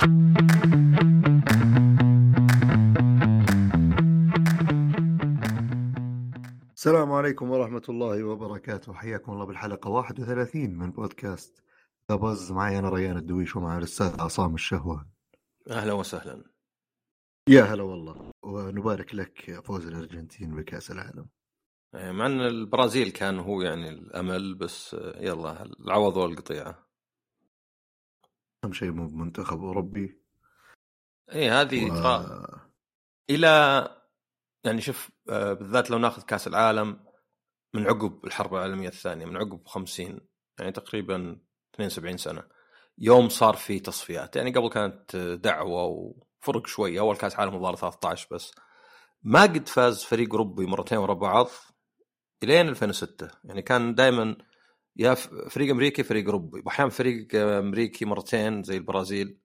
السلام عليكم ورحمة الله وبركاته. حياكم الله بالحلقة 31 من بودكاست ذا بز معي أنا ريان الدويش ومع الأستاذ عصام الشهوة أهلا وسهلا. يا هلا والله. ونبارك لك فوز الأرجنتين بكأس العالم. إيه، مع أن البرازيل كان هو يعني الأمل بس آه، يلا العوض والقطيعة. أهم شيء مو بمنتخب أوروبي. اي هذه و... ترى إلى يعني شوف آه، بالذات لو ناخذ كأس العالم من عقب الحرب العالمية الثانية من عقب 50 يعني تقريبا 72 سنة يوم صار في تصفيات. يعني قبل كانت دعوة وفرق شوي أول كأس عالم الظاهر 13 بس. ما قد فاز فريق أوروبي مرتين ورا بعض إلين 2006 يعني كان دائما يا فريق أمريكي فريق أوروبي. واحيانا فريق أمريكي مرتين زي البرازيل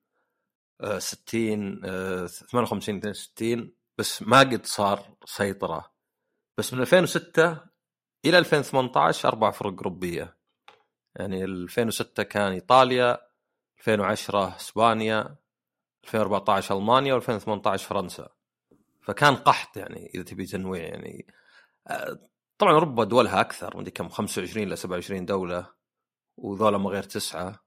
آه، 60 آه، 58 62 بس ما قد صار سيطرة. بس من 2006 إلى 2018 أربع فرق أوروبية. يعني 2006 كان إيطاليا 2010 إسبانيا 2014 ألمانيا و2018 فرنسا. فكان قحط يعني إذا تبي تنويع يعني. آه، طبعا أوروبا دولها أكثر مدري كم 25 ل 27 دولة وذولا ما غير تسعة.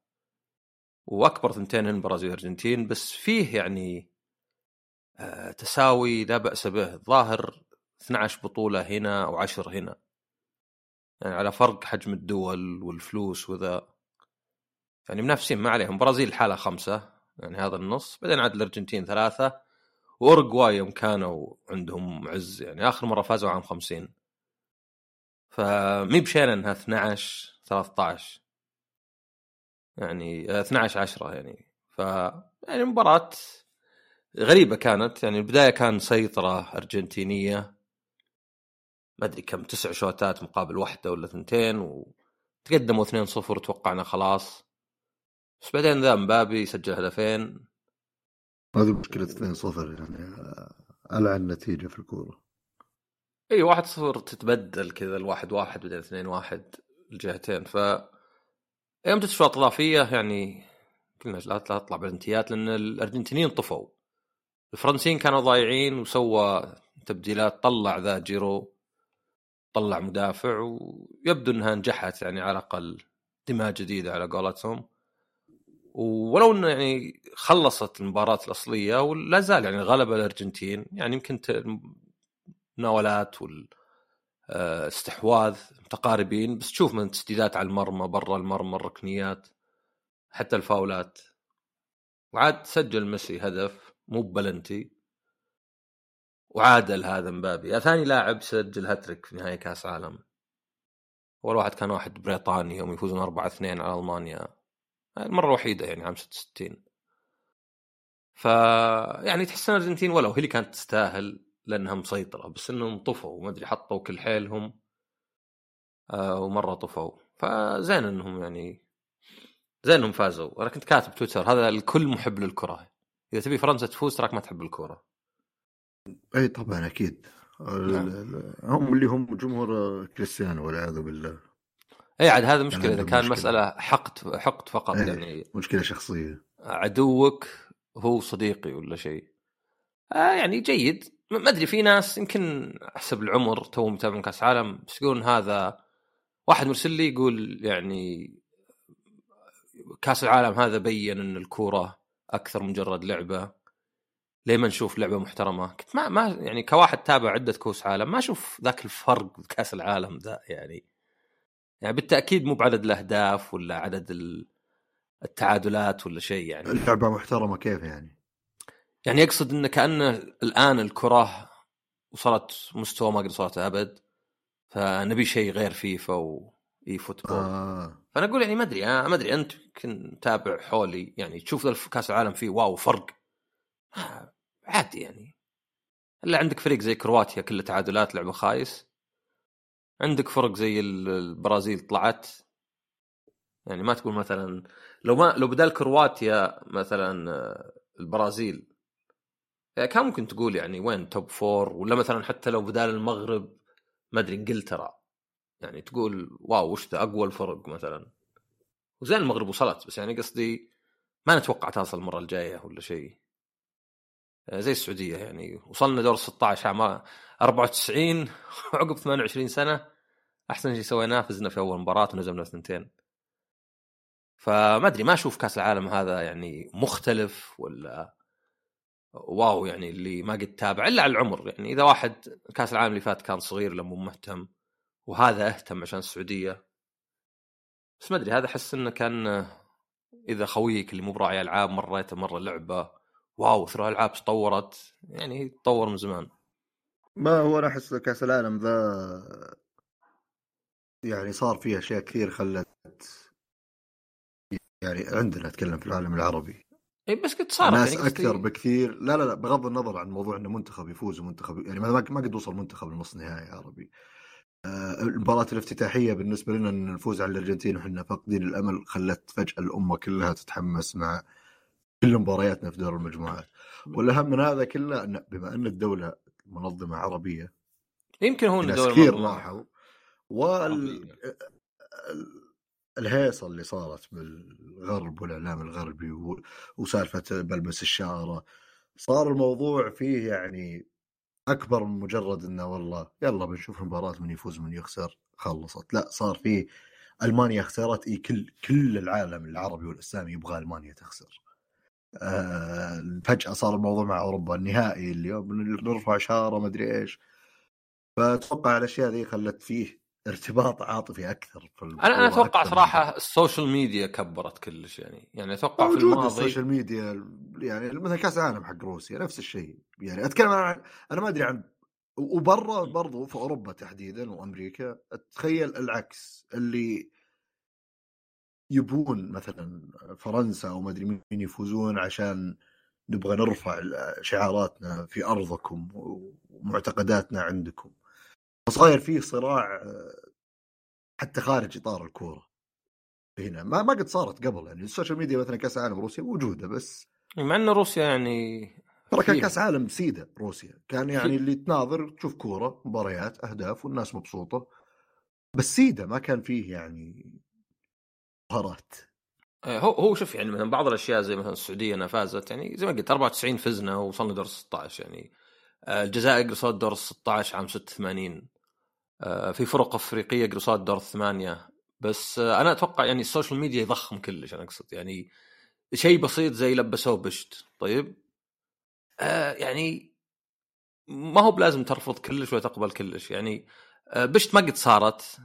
وأكبر ثنتين هن البرازيل والارجنتين بس فيه يعني آه، تساوي لا بأس به. الظاهر 12 بطولة هنا أو 10 هنا. يعني على فرق حجم الدول والفلوس وذا. يعني منافسين ما عليهم. البرازيل حالها خمسة يعني هذا النص. بعدين عاد الأرجنتين ثلاثة. واورجواي يوم كانوا عندهم عز يعني آخر مرة فازوا عام 50 فمي بشينه انها 12 13 يعني آه، 12 10 يعني. ف يعني مباراة غريبة كانت. يعني البداية كان سيطرة أرجنتينية. ما أدري كم تسع شوتات مقابل واحدة ولا ثنتين وتقدموا 2-0 وتوقعنا خلاص. بس بعدين ذا مبابي سجل هدفين. هذه مشكلة 2-0 يعني ألعن نتيجة في الكورة. اي 1 0 تتبدل كذا الواحد واحد بعدين اثنين واحد الجهتين. ف يوم جت الشوط الاضافيه يعني قلنا لا تطلع بالانتهاءات لأن الأرجنتينيين طفوا. الفرنسيين كانوا ضايعين وسوى تبديلات طلع ذا جيرو طلع مدافع ويبدو إنها نجحت يعني على الأقل دماء جديدة على قولتهم. ولو إنه يعني خلصت المباراة الأصلية ولا زال يعني غلب الأرجنتين. يعني يمكن ت- المناولات وال آه، استحواذ متقاربين بس تشوف من تسديدات على المرمى برا المرمى الركنيات حتى الفاولات. وعاد سجل ميسي هدف مو بلنتي وعادل هذا مبابي. ثاني لاعب سجل هاتريك في نهائي كاس عالم. أول واحد كان واحد بريطاني يوم يفوزون 4 2 على ألمانيا. المرة الوحيدة يعني عام 66 ف يعني تحس الارجنتين ولو هي اللي كانت تستاهل. لأنها مسيطرة بس إنهم طفوا ما أدري حطوا كل حيلهم آه ومرة طفوا. فزين إنهم يعني زين إنهم فازوا. أنا كنت كاتب تويتر هذا الكل محب للكرة. إذا تبي فرنسا تفوز تراك ما تحب الكوره أي طبعا أكيد. ال- نعم. هم اللي هم جمهور كريستيانو والعياذ بالله. إي عاد هذا مشكلة. إذا كان مشكلة. مسألة حقد حقد فقط إيه. يعني. مشكلة شخصية. عدوك هو صديقي ولا شيء. آه يعني جيد. ما أدري في ناس يمكن حسب العمر تو متابعين كأس عالم بس يقولون هذا واحد مرسل لي يقول يعني كأس العالم هذا بين إن الكورة أكثر مجرد لعبة ليه ما نشوف لعبة محترمة؟ كنت ما ما يعني كواحد تابع عدة كؤوس عالم ما أشوف ذاك الفرق بكاس العالم ذا يعني. يعني بالتأكيد مو بعدد الأهداف ولا عدد ال- التعادلات ولا شيء يعني. اللعبة محترمة كيف يعني؟ يعني يقصد انه كانه الآن الكرة وصلت مستوى ما قد وصلت أبد فنبي شيء غير FIFA و eFootball آه. فأنا أقول يعني ما أدري ما أدري أنت يمكن تابع حولي يعني تشوف كأس العالم فيه wow فرق. آه، عادي يعني. إلا عندك فريق زي كرواتيا كله تعادلات لعبة خايس. عندك فرق زي ال- البرازيل طلعت. يعني ما تقول مثلا لو ما لو بدال كرواتيا مثلا آه، البرازيل كان ممكن تقول يعني وين top four ولا مثلا حتى لو بدال المغرب ما أدري إنجلترا. يعني تقول wow وش ذا أقوى الفرق مثلا؟ وزين المغرب وصلت بس يعني قصدي ما نتوقع تصل المرة الجاية ولا شيء. آه، زي السعودية يعني. وصلنا دور 16 عام 94 وعقب 28 سنة أحسن شيء سويناه فزنا في أول مباراة ونزلنا اثنتين. فما أدري ما أشوف كأس العالم هذا يعني مختلف ولا واو يعني اللي ما قد تابع إلا على العمر. يعني إذا واحد كأس العالم اللي فات كان صغير لما مهتم وهذا أهتم عشان السعودية. بس ما أدري هذا أحس إنه كان إذا خويك اللي مو براعي ألعاب مريته مرة لعبة واو ترى الالعاب تطورت. يعني تطور من زمان. ما هو أنا أحس كأس العالم ذا يعني صار فيه أشياء كثير خلت يعني عندنا أتكلم في العالم العربي. اي بس قد صارت ناس يعني أكثر قصدي- بكثير. لا لا لا بغض النظر عن موضوع إنه منتخب يفوز ومنتخب يعني ما ما قد وصل منتخب لنص نهائي عربي آه، المباراة الافتتاحية بالنسبة لنا إن نفوز على الأرجنتين وحنا فاقدين الأمل خلت فجأة الأمة كلها تتحمس مع كل مبارياتنا في دور المجموعات. والأهم من هذا كله إن بما إن الدولة منظمة عربية يمكن هو دول كثير راحوا وال الهيصة اللي صارت بالغرب والإعلام الغربي وسالفة بلبس الشاره صار الموضوع فيه يعني أكبر من مجرد إنه والله يلا بنشوف مباراة من يفوز من يخسر خلصت. لا صار فيه ألمانيا خسرت إي كل كل العالم العربي والإسلامي يبغى ألمانيا تخسر. آه فجأة صار الموضوع مع أوروبا النهائي اليوم نرفع شاره ما أدري إيش. فأتوقع الأشياء ذي خلت فيه ارتباط عاطفي أكثر في أنا أنا أتوقع صراحة ال social media كبرت كلش يعني. يعني أتوقع في موجود الماضي ال social ميديا يعني مثلا كأس العالم حق روسيا نفس الشيء. يعني أتكلم عن أنا ما أدري عن وبرا برضو في أوروبا تحديدا وأمريكا أتخيل العكس اللي يبون مثلا فرنسا أو ما أدري مين يفوزون عشان نبغى نرفع شعاراتنا في أرضكم ومعتقداتنا عندكم. فصاير فيه صراع آه، حتى خارج إطار الكورة. هنا ما ما قد صارت قبل يعني ال social media مثلا كأس العالم روسيا موجودة بس مع إن روسيا يعني ترى كان. كأس عالم سادة روسيا كان يعني اللي تناظر تشوف كورة مباريات أهداف والناس مبسوطة. بس سادة ما كان فيه يعني مباراه آه، هو هو شوف يعني مثلا بعض الأشياء زي مثلا السعودية أنها فازت يعني زي ما قلت 94 فزنا ووصلنا دور 16 يعني آه، الجزائر قصاد دور 16 عام 86 آه، في فرق أفريقية قصاد دور الثمانية. بس آه، أنا أتوقع يعني ال social media يضخم كلش أنا أقصد. يعني شيء بسيط زي لبسوه بشت طيب؟ آه يعني ما هو بلازم ترفض كلش ولا تقبل كلش. يعني آه بشت ما قد صارت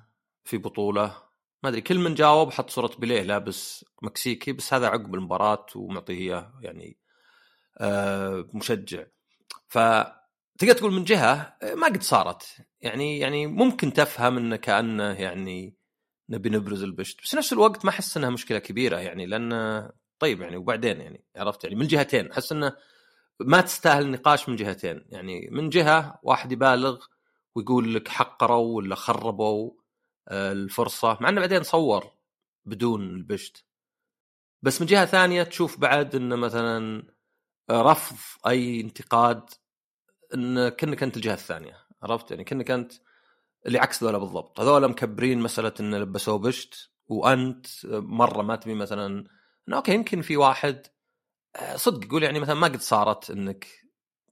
في بطولة. ما أدري كل من جاوب حط صورة بيليه لابس مكسيكي بس هذا عقب المباراة ومعطيه إياه يعني آه مشجع. ف تقدر تقول من جهة آه، ما قد صارت. يعني يعني ممكن تفهم انه كأنه يعني نبي نبرز البشت. بس نفس الوقت ما أحس إنها مشكلة كبيرة يعني لأن طيب يعني وبعدين يعني عرفت يعني من جهتين. أحس إنه ما تستاهل النقاش من جهتين. يعني من جهة واحد يبالغ ويقول لك حقروا ولا خربوا آه، الفرصة مع إنه بعدين صور بدون البشت. بس من جهة ثانية تشوف بعد إنه مثلا رفض أي انتقاد إن كأنك أنت الجهة الثانية عرفت؟ يعني كأنك أنت اللي عكس ذولا بالضبط. هذول مكبرين مسألة انه لبسوه بشت وأنت مرة ما تبي مثلا انه أوكي يمكن في واحد آه، صدق يقول يعني مثلا ما قد صارت إنك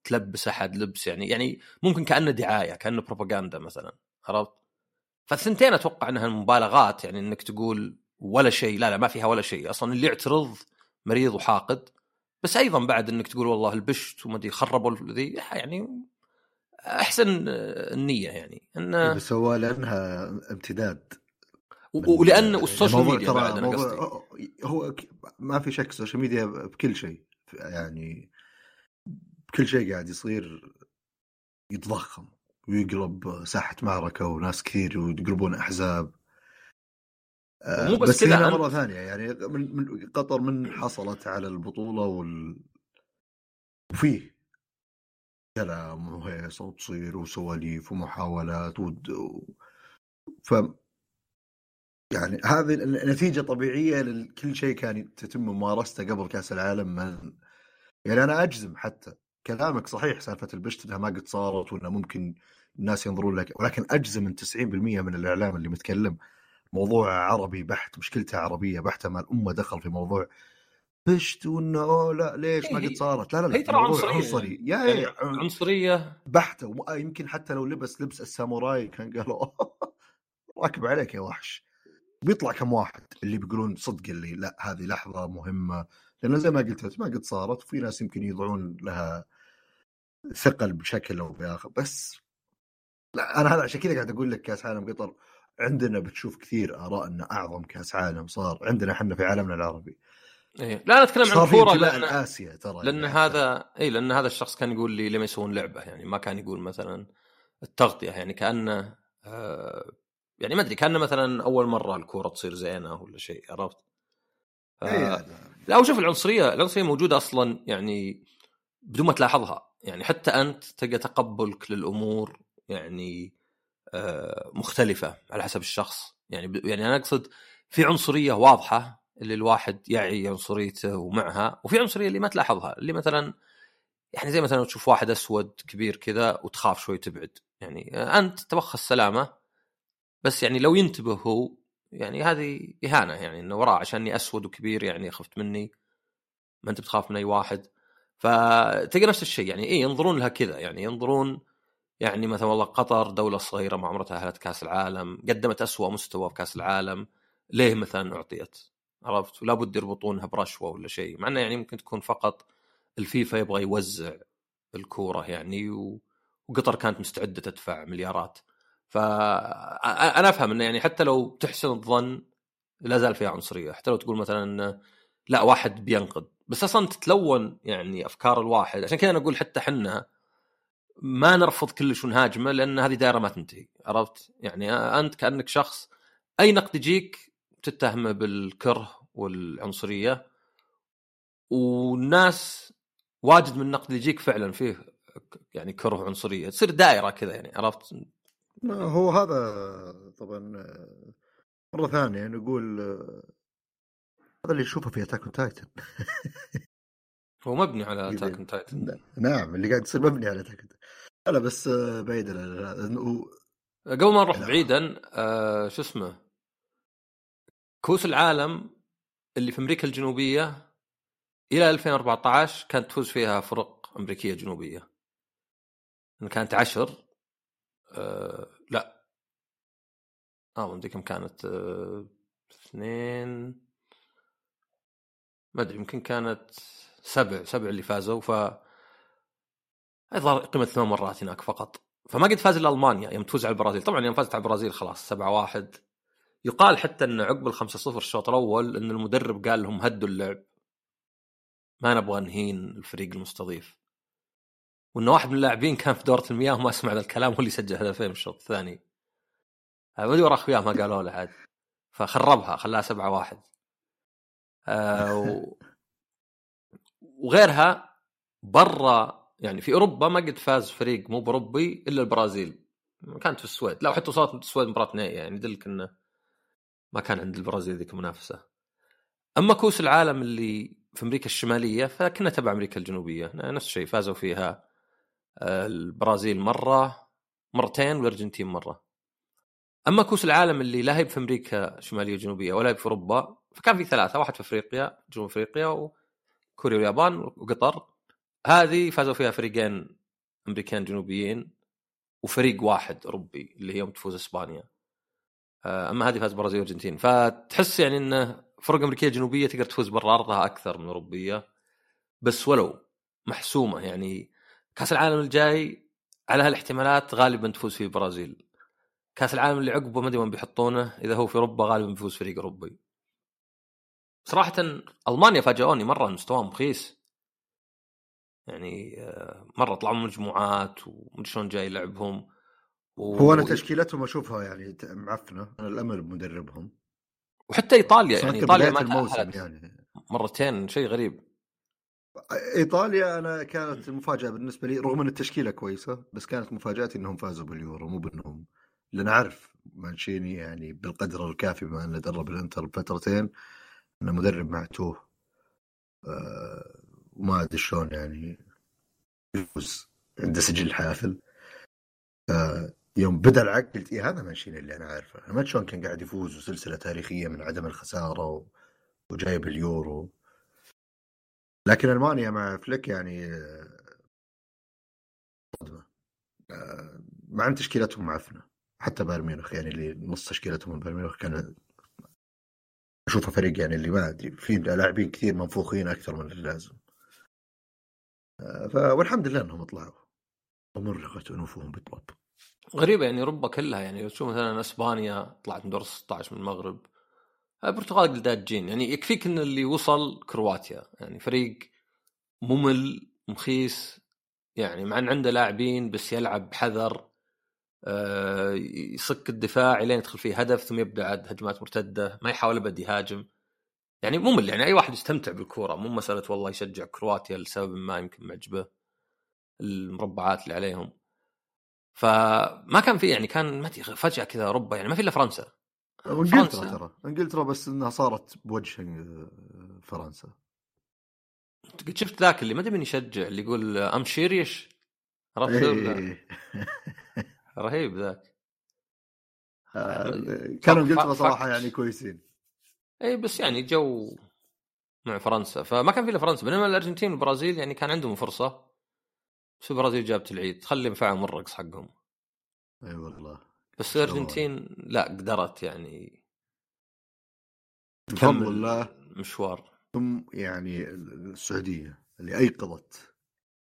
تلبس أحد لبس يعني يعني ممكن كأنه دعاية كأنه بروباغندا مثلا عرفت؟ فالثنتين أتوقع إنها مبالغات يعني إنك تقول ولا شيء لا لا ما فيها ولا شيء. أصلا اللي يعترض مريض وحاقد بس أيضا بعد إنك تقول والله البشت وما أدري خربوا ذي يعني أحسن النية يعني. انه بس هو لأنها امتداد. ولأن وال social الموضوع ميديا ترى بعد أنا قصدي. هو ما في شك ال social media بكل شيء. يعني بكل شيء قاعد يصير يتضخم ويقلب ساحة معركة وناس كثير ويقلبون أحزاب. آه، ومو بس بس كذا، هنا مرة ثانية يعني من, من قطر من حصلت على البطولة وال وفيه كلام وهيصه وتصير وسواليف ومحاولات ود... ف يعني هذه نتيجة طبيعية لكل شيء كان تتم ممارسته قبل كأس العالم من يعني أنا أجزم حتى كلامك صحيح سالفة البشت إنها ما قد صارت وإنه ممكن الناس ينظرون لك ولكن أجزم ان 90% من الإعلام اللي متكلم. موضوع عربي بحت مشكلته عربية بحتة ما الامه دخل في موضوع بشت وإنه أوه لا ليش ما هي- قد صارت؟ لا لا لا هي ترى عنصرية. عنصري. يا يعني يعني عنصرية. بحتة يمكن حتى لو لبس لبس الساموراي كان قالوا راكب عليك يا وحش. بيطلع كم واحد اللي بيقولون صدق اللي لا هذه لحظة مهمة. لأنه زي ما قلت ما قد صارت وفي ناس يمكن يضعون لها ثقل بشكل أو بآخر. بس لا أنا هذا عشان كذا قاعد أقول لك كاس عالم قطر عندنا بتشوف كثير آراء انه أعظم كأس عالم صار عندنا إحنا في عالمنا العربي إيه. لا أنا أتكلم عن في كورة انتماء لأن لاسيا ترى لأن يعني هذا اي لأن هذا الشخص كان يقول لي لما يسوون لعبة يعني ما كان يقول مثلا التغطية يعني كانه آه يعني ما أدري كانه مثلا أول مرة الكورة تصير زينة ولا شيء عرفت؟ ف- إيه هذا. لا وشوف العنصرية العنصرية موجودة أصلا يعني بدون ما تلاحظها يعني حتى أنت تلقى تقبلك للأمور يعني آه، مختلفة على حسب الشخص. يعني يعني أنا أقصد في عنصرية واضحة اللي الواحد يعي عنصريته ومعها وفي عنصرية اللي ما تلاحظها اللي مثلا يعني زي مثلا تشوف واحد أسود كبير كذا وتخاف شوي تبعد. يعني آه، أنت تبخ السلامه بس يعني لو ينتبه هو يعني هذه إهانة يعني إنه وراه عشاني أسود وكبير يعني خفت مني ما أنت بتخاف من أي واحد. فتلقى نفس الشيء يعني إيه ينظرون لها كذا يعني ينظرون يعني مثلا والله قطر دولة صغيرة ما عمرها تاهلت كأس العالم قدمت أسوأ مستوى في كأس العالم. ليه مثلا أعطيت؟ عرفت؟ ولا بد يربطونها برشوة ولا شيء مع انه يعني ممكن تكون فقط الفيفا يبغى يوزع الكورة يعني و... وقطر كانت مستعدة تدفع مليارات. فانا أفهم إنه يعني حتى لو تحسن الظن لا زال فيها عنصرية. حتى لو تقول مثلا لا واحد بينقد. بس أصلا تتلون يعني أفكار الواحد. عشان كذا أنا أقول حتى حنا ما نرفض كلش ونهاجمه لأن هذه دائرة ما تنتهي عرفت؟ يعني أنت كأنك شخص أي نقد يجيك تتهمه بالكره والعنصرية والناس واجد من النقد اللي يجيك فعلا فيه يعني كره وعنصرية تصير دائرة كذا يعني عرفت؟ لا، هو هذا طبعا مرة ثانية نقول هذا اللي نشوفه في Attack Titan هو مبني على Attack on Titan نعم اللي قاعد يصير مبني على Attack لا بس آه، بعيد عن هذا إنه- قبل ما نروح. بعيدا آه شو اسمه كؤوس العالم اللي في أمريكا الجنوبية إلى 2014 كانت تفوز فيها فرق أمريكية جنوبية إن كانت عشر آه لا آه ما كم كانت آه اثنين ما أدري يمكن كانت سبع سبع اللي فازوا ف الظاهر قيمة ثمان مرات هناك فقط. فما قد فاز إلا ألمانيا يوم تفوز على البرازيل. طبعا يوم فازت على البرازيل خلاص 7 1 يقال حتى إن عقب ال 5 0 الشوط الأول إن المدرب قال لهم هدوا اللعب. ما نبغى نهين الفريق المستضيف. وإن واحد من اللاعبين كان في دورة المياه وما سمع ذا الكلام هو اللي سجل هدفين في الشوط الثاني. ما ادري ورا أخوياه ما قالوا له عاد. فخربها خلاها 7 1 آه و... وغيرها برا يعني في أوروبا ما قد فاز فريق مو بأوروبي إلا البرازيل. كانت في السويد. لا وحتى وصلت السويد مباراة نهائية. يعني يدلك انه ما كان عند البرازيل ذيك المنافسة. أما كؤوس العالم اللي في أمريكا الشمالية فكنا تبع أمريكا الجنوبية. نفس الشيء فازوا فيها آه، البرازيل مرة مرتين والأرجنتين مرة. أما كؤوس العالم اللي لا هي في أمريكا الشماليه والجنوبيه ولا هي في أوروبا فكان في ثلاثة. واحد في أفريقيا جنوب أفريقيا وكوريا واليابان وقطر. هذه فازوا فيها فريقين أمريكان جنوبيين وفريق واحد أوروبي اللي هي يوم تفوز إسبانيا. آه، أما هذه فاز برازيل والارجنتين فتحس يعني انه فرق أمريكية جنوبية تقدر تفوز برا ارضها أكثر من أوروبية. بس ولو محسومة يعني كأس العالم الجاي على هالاحتمالات غالبا تفوز فيه البرازيل كأس العالم اللي عقبه ما أدري وين بيحطونه. إذا هو في أوروبا غالبا بيفوز فريق أوروبي. صراحة ألمانيا فاجئوني مرة مستواهم رخيص. يعني آه، مرة طلعوا من مجموعات ومدري شلون جاي لعبهم و... هو أنا تشكيلتهم أشوفها يعني معفنة أنا الامل بمدربهم وحتى إيطاليا يعني إيطاليا ما الموسم يعني. مرتين شيء غريب. إيطاليا أنا كانت المفاجاه بالنسبة لي رغم إن التشكيلة كويسة بس كانت مفاجأتي إنهم فازوا باليورو مو بإنهم. لأن اعرف مانشيني يعني بالقدر الكافي بما أنه درب الإنتر بفترتين أنه مدرب معتوه آه وما أدري شلون يعني يفوز عنده سجل حافل. آه يوم بدأ العقد قلت إيه هذا مانشيني اللي أنا عارفه ما شلون كان قاعد يفوز وسلسلة تاريخية من عدم الخسارة و... وجايب اليورو. لكن ألمانيا مع فليك يعني صدمه مع إن تشكيلتهم معفنه حتى بايرن ميونخ يعني اللي نص تشكيلتهم بايرن ميونخ كان اشوفه فريق يعني اللي ما أدري في لاعبين كثير منفوخين أكثر من اللازم. والحمد لله إنهم طلعوا. ومرقت أنوفهم بالطب غريبة يعني أوروبا كلها يعني تشوف مثلا إسبانيا طلعت من دور 16 من المغرب. البرتغال قداجين يعني يكفيك إن اللي وصل كرواتيا. يعني فريق ممل مخيس يعني مع إن عنده لاعبين بس يلعب بحذر آه، يصك الدفاع لين يدخل فيه هدف ثم يبدأ عاد هجمات مرتدة ما يحاول أبد يهاجم. يعني ممل يعني أي واحد يستمتع بالكورة مو مسألة والله يشجع كرواتيا لسبب ما يمكن معجبه المربعات اللي عليهم. فما كان في يعني كان ما فجأة كذا اوروبا يعني ما في إلا فرنسا. وإنجلترا ترى إنجلترا بس إنها صارت بوجه آه، فرنسا. قد شفت ذاك اللي ما أدري من يشجع اللي يقول ام شيريش عرفت إيه. رهيب ذاك. آه، كانوا انجلترا صراحة يعني كويسين. اي بس يعني جو مع فرنسا. فما كان في إلا فرنسا بينما الأرجنتين والبرازيل يعني كان عندهم فرصة. بس البرازيل جابت العيد. خلي ينفعهم الرقص حقهم. إي والله. بس الأرجنتين لا قدرت يعني. بفضل الله مشوار. ثم يعني السعودية اللي أيقظت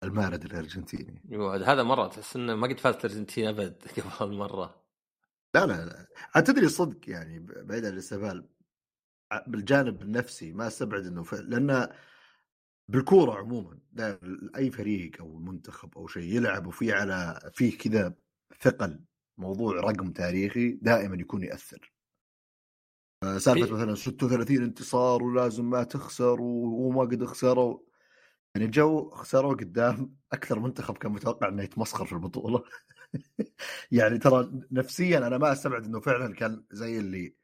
المارد الأرجنتيني. هذا مرة تحس إنه ما قد فازت الأرجنتين أبد قبل مرة. لا لا لا. تدري صدق يعني بعيد عن الاستهبال بالجانب النفسي ما استبعد إنه ف... لأن بالكورة عموما أي فريق أو منتخب أو شيء يلعب وفي على فيه كذا ثقل موضوع رقم تاريخي دائما يكون يأثر. سالفة مثلا 36 انتصار ولازم ما تخسر وما قد خسروا يعني جو خسروا قدام أكثر منتخب كان متوقع إنه يتمسخر في البطولة. يعني ترى نفسيا أنا ما أستبعد إنه فعلا كان زي اللي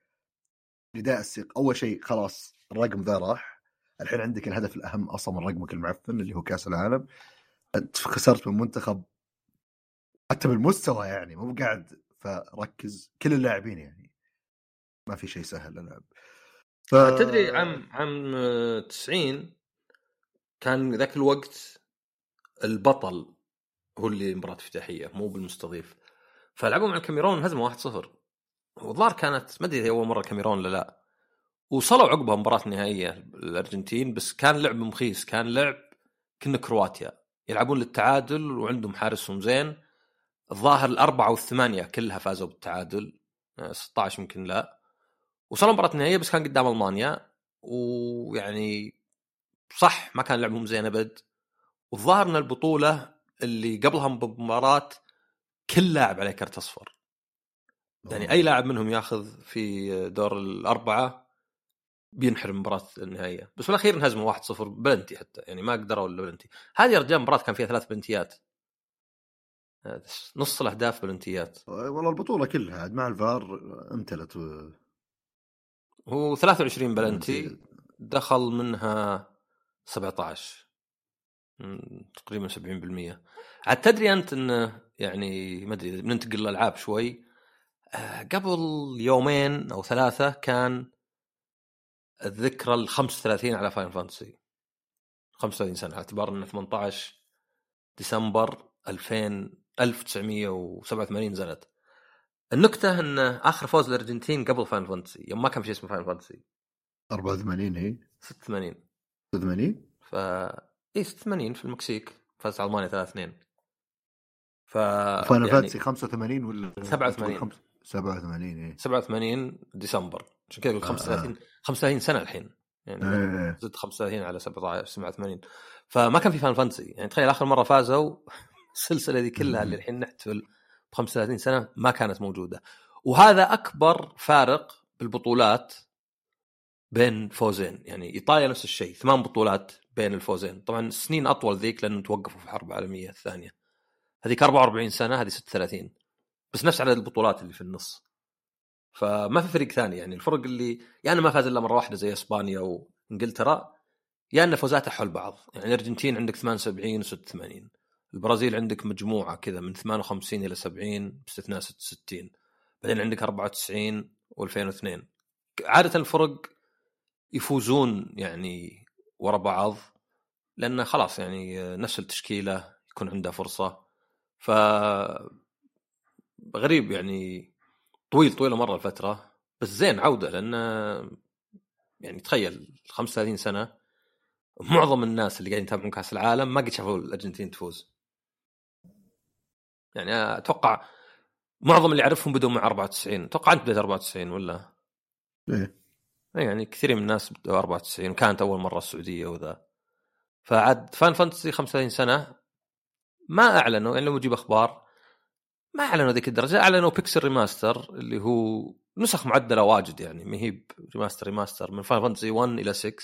نداء الثقه أول شيء خلاص الرقم ذا راح. الحين عندك الهدف الأهم أصلا من رقمك المعفن اللي هو كأس العالم. أنت خسرت من منتخب حتى بالمستوى يعني مو قاعد فركز كل اللاعبين يعني. ما في شيء سهل العب ف... تدري عام عام 90 كان ذاك الوقت البطل هو اللي مباراة افتتاحية مو بالمستضيف. فلعبوا مع الكاميرون هزموا 1-0 والظاهر كانت ما أدري أول مرة كاميرون ولا لا. وصلوا عقبها مباراة نهائية الأرجنتين بس كان لعب مخيس كان لعب كنا كرواتيا. يلعبون للتعادل وعندهم حارسهم زين. الظاهر الأربعة والثمانية كلها فازوا بالتعادل 16 يمكن لا. وصلوا مباراة نهائية بس كان قدام ألمانيا. ويعني صح ما كان لعبهم زين أبد. والظاهر إن البطولة اللي قبلها بمباراه كل لاعب عليه كرت أصفر. يعني أي لاعب منهم ياخذ في دور الأربعة بينحرم مباراة النهائية. بس في الاخير انهزموا 1-0 بلنتي حتى يعني ما قدروا إلا بلنتي هذه يا رجال مباراة كان فيها ثلاث بلنتيات نص الأهداف بلنتيات والله البطولة كلها مع الفار امتلت هو 23 بلنتي دخل منها 17 تقريبا 70% عاد تدري أنت إنه يعني ما أدري بننتقل للألعاب شوي قبل يومين أو ثلاثة كان الذكرى ال 35 على Final Fantasy 35 سنة اعتبار انه 18 ديسمبر 2000 1987 نزلت النكتة إن آخر فوز الأرجنتين قبل Final Fantasy يوم ما كان في شيء اسمه Final Fantasy 84 هي 86 86 ف اي 86 في المكسيك فاز ألمانيا 3 2 ف final يعني... Fantasy 85 ولا 87 87 اي 87 ديسمبر. عشان كذا 35 آه. 35 سنة الحين. يعني آه. زدت 35 على 17 87 فما كان في فان فانتسي. يعني تخيل آخر مرة فازوا السلسلة دي كلها اللي الحين نحتفل ب 35 سنة ما كانت موجودة. وهذا أكبر فارق بالبطولات بين فوزين. يعني إيطاليا نفس الشيء ثمان بطولات بين الفوزين. طبعا سنين أطول ذيك لأنه توقفوا في الحرب العالميه الثانية. هذيك 44 سنة هذه 36 بس نفس عدد البطولات اللي في النص. فما في فريق ثاني يعني. الفرق اللي يعني ما فاز إلا مرة واحدة زي إسبانيا وإنجلترا يا ان فوزاتها حول بعض. يعني الارجنتين عندك 78 و86 البرازيل عندك مجموعة كذا من 58 إلى 70 باستثناء 66 بعدين عندك 94 و2002 عادة الفرق يفوزون يعني ورا بعض لأنه خلاص يعني نفس التشكيلة يكون عنده فرصة. ف غريب يعني طويل طويلة مرة الفترة بس زين عودة لأنه يعني تخيل 35 سنة معظم الناس اللي قاعدين يتابعون كأس العالم ما قد شافوا الأرجنتين تفوز. يعني أتوقع معظم اللي اعرفهم بدوا مع 94 أتوقع أنت بديت 94 ولا؟ إيه. يعني كثير من الناس بدوا 94 وكانت أول مرة السعودية وذا. فعاد فان فانتسي 35 سنة ما أعلنوا يعني لو أجيب أخبار ما أعلنوا ذيك الدرجة أعلنوا Pixel Remaster اللي هو نسخ معدلة واجد يعني ما هي remaster remaster من Final Fantasy 1 إلى 6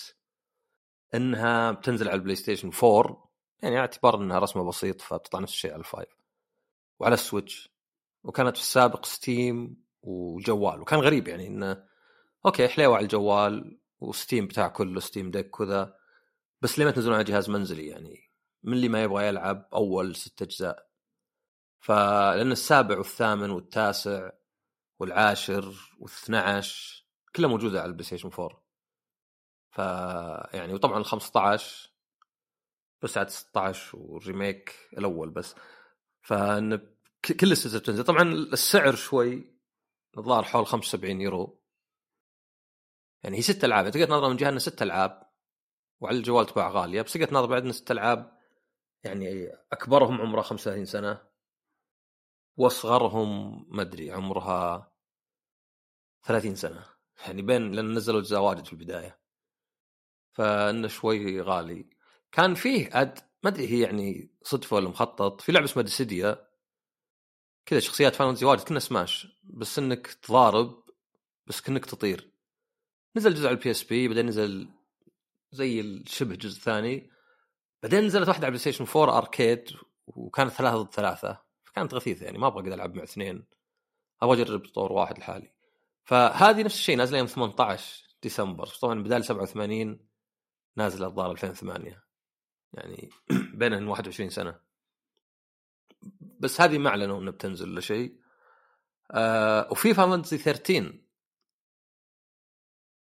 إنها بتنزل على ال PlayStation 4 يعني اعتبار إنها رسمة بسيط فبتطلع نفس الشيء على ال five وعلى ال Switch. وكانت في السابق Steam وجوال وكان غريب يعني إنه okay حليوة على الجوال و Steam بتاع كله Steam Deck وذا بس ليه ما تنزلون على جهاز منزلي يعني؟ من اللي ما يبغى يلعب أول ست أجزاء. فلأن السابع والثامن والتاسع والعاشر وال12 كلها موجودة على ال PlayStation 4 ف يعني وطبعا ال 15 بس عاد 16 وال remake الأول بس. فإن كل السلسلة بتنزل. طبعا السعر شوي الظاهر حول 75 يورو. يعني هي ست ألعاب. تقدر تنظر من جهة إنها ست ألعاب وعلى الجوال تباع غالية بس تقدر تنظر بعد ست ألعاب. يعني أكبرهم عمره 35 سنة. واصغرهم ما أدري عمرها 30 سنة. يعني بين لأن نزلوا أجزاء واجد في البداية. فانه شوي غالي. كان فيه أد ما أدري هي يعني صدفة ولا مخطط. في لعبة اسمها ديسيديا كذا شخصيات فانتزي واجد كنا سماش. بس إنك تضارب بس كأنك تطير. نزل جزء على ال PSP بعدين نزل زي الشبه جزء ثاني. بعدين نزلت واحدة على ال PlayStation 4 arcade وكانت ثلاثة ضد ثلاثة. فكانت غثيثة يعني ما أبغى أقعد ألعب مع اثنين. أبغى أجرب طور واحد لحالي. فهذه نفس الشيء نازلة يوم 18 ديسمبر. طبعا بدال 87 نازلة الظاهر 2008 يعني بينهم 21 سنة. بس هذه ما أعلنوا إنها بتنزل ولا شيء. آه و Final Fantasy 13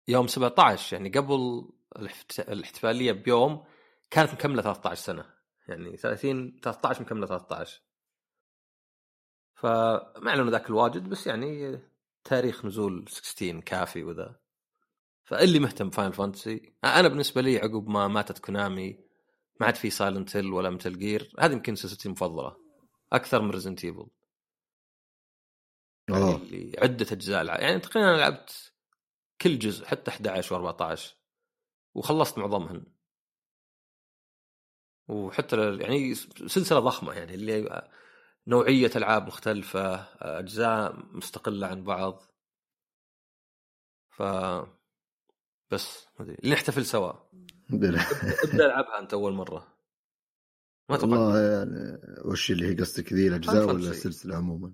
يوم 17 يعني قبل الاحت- الاحتفالية بيوم كانت مكملة 13 سنة. يعني 30 13 مكملة 13 فما اعلنوا ذاك الواجد بس يعني تاريخ نزول 16 كافي وذا. فاللي مهتم ب Final Fantasy أنا بالنسبة لي عقب ما ماتت Konami ما عاد في Silent Hill ولا Metal Gear هذه يمكن سلسلتي المفضلة أكثر من Resident Evil يعني آه اللي عدة أجزاء يعني تقريبا أنا لعبت كل جزء حتى 11 و14 وخلصت معظمهن. وحتى يعني سلسلة ضخمة يعني اللي نوعية ألعاب مختلفة أجزاء مستقلة عن بعض ف بس نحتفل سوا ابدأ ألعبها أنت أول مرة ما توقعت والله يعني وش اللي هي قصدك ذي الأجزاء ولا. السلسله عموما؟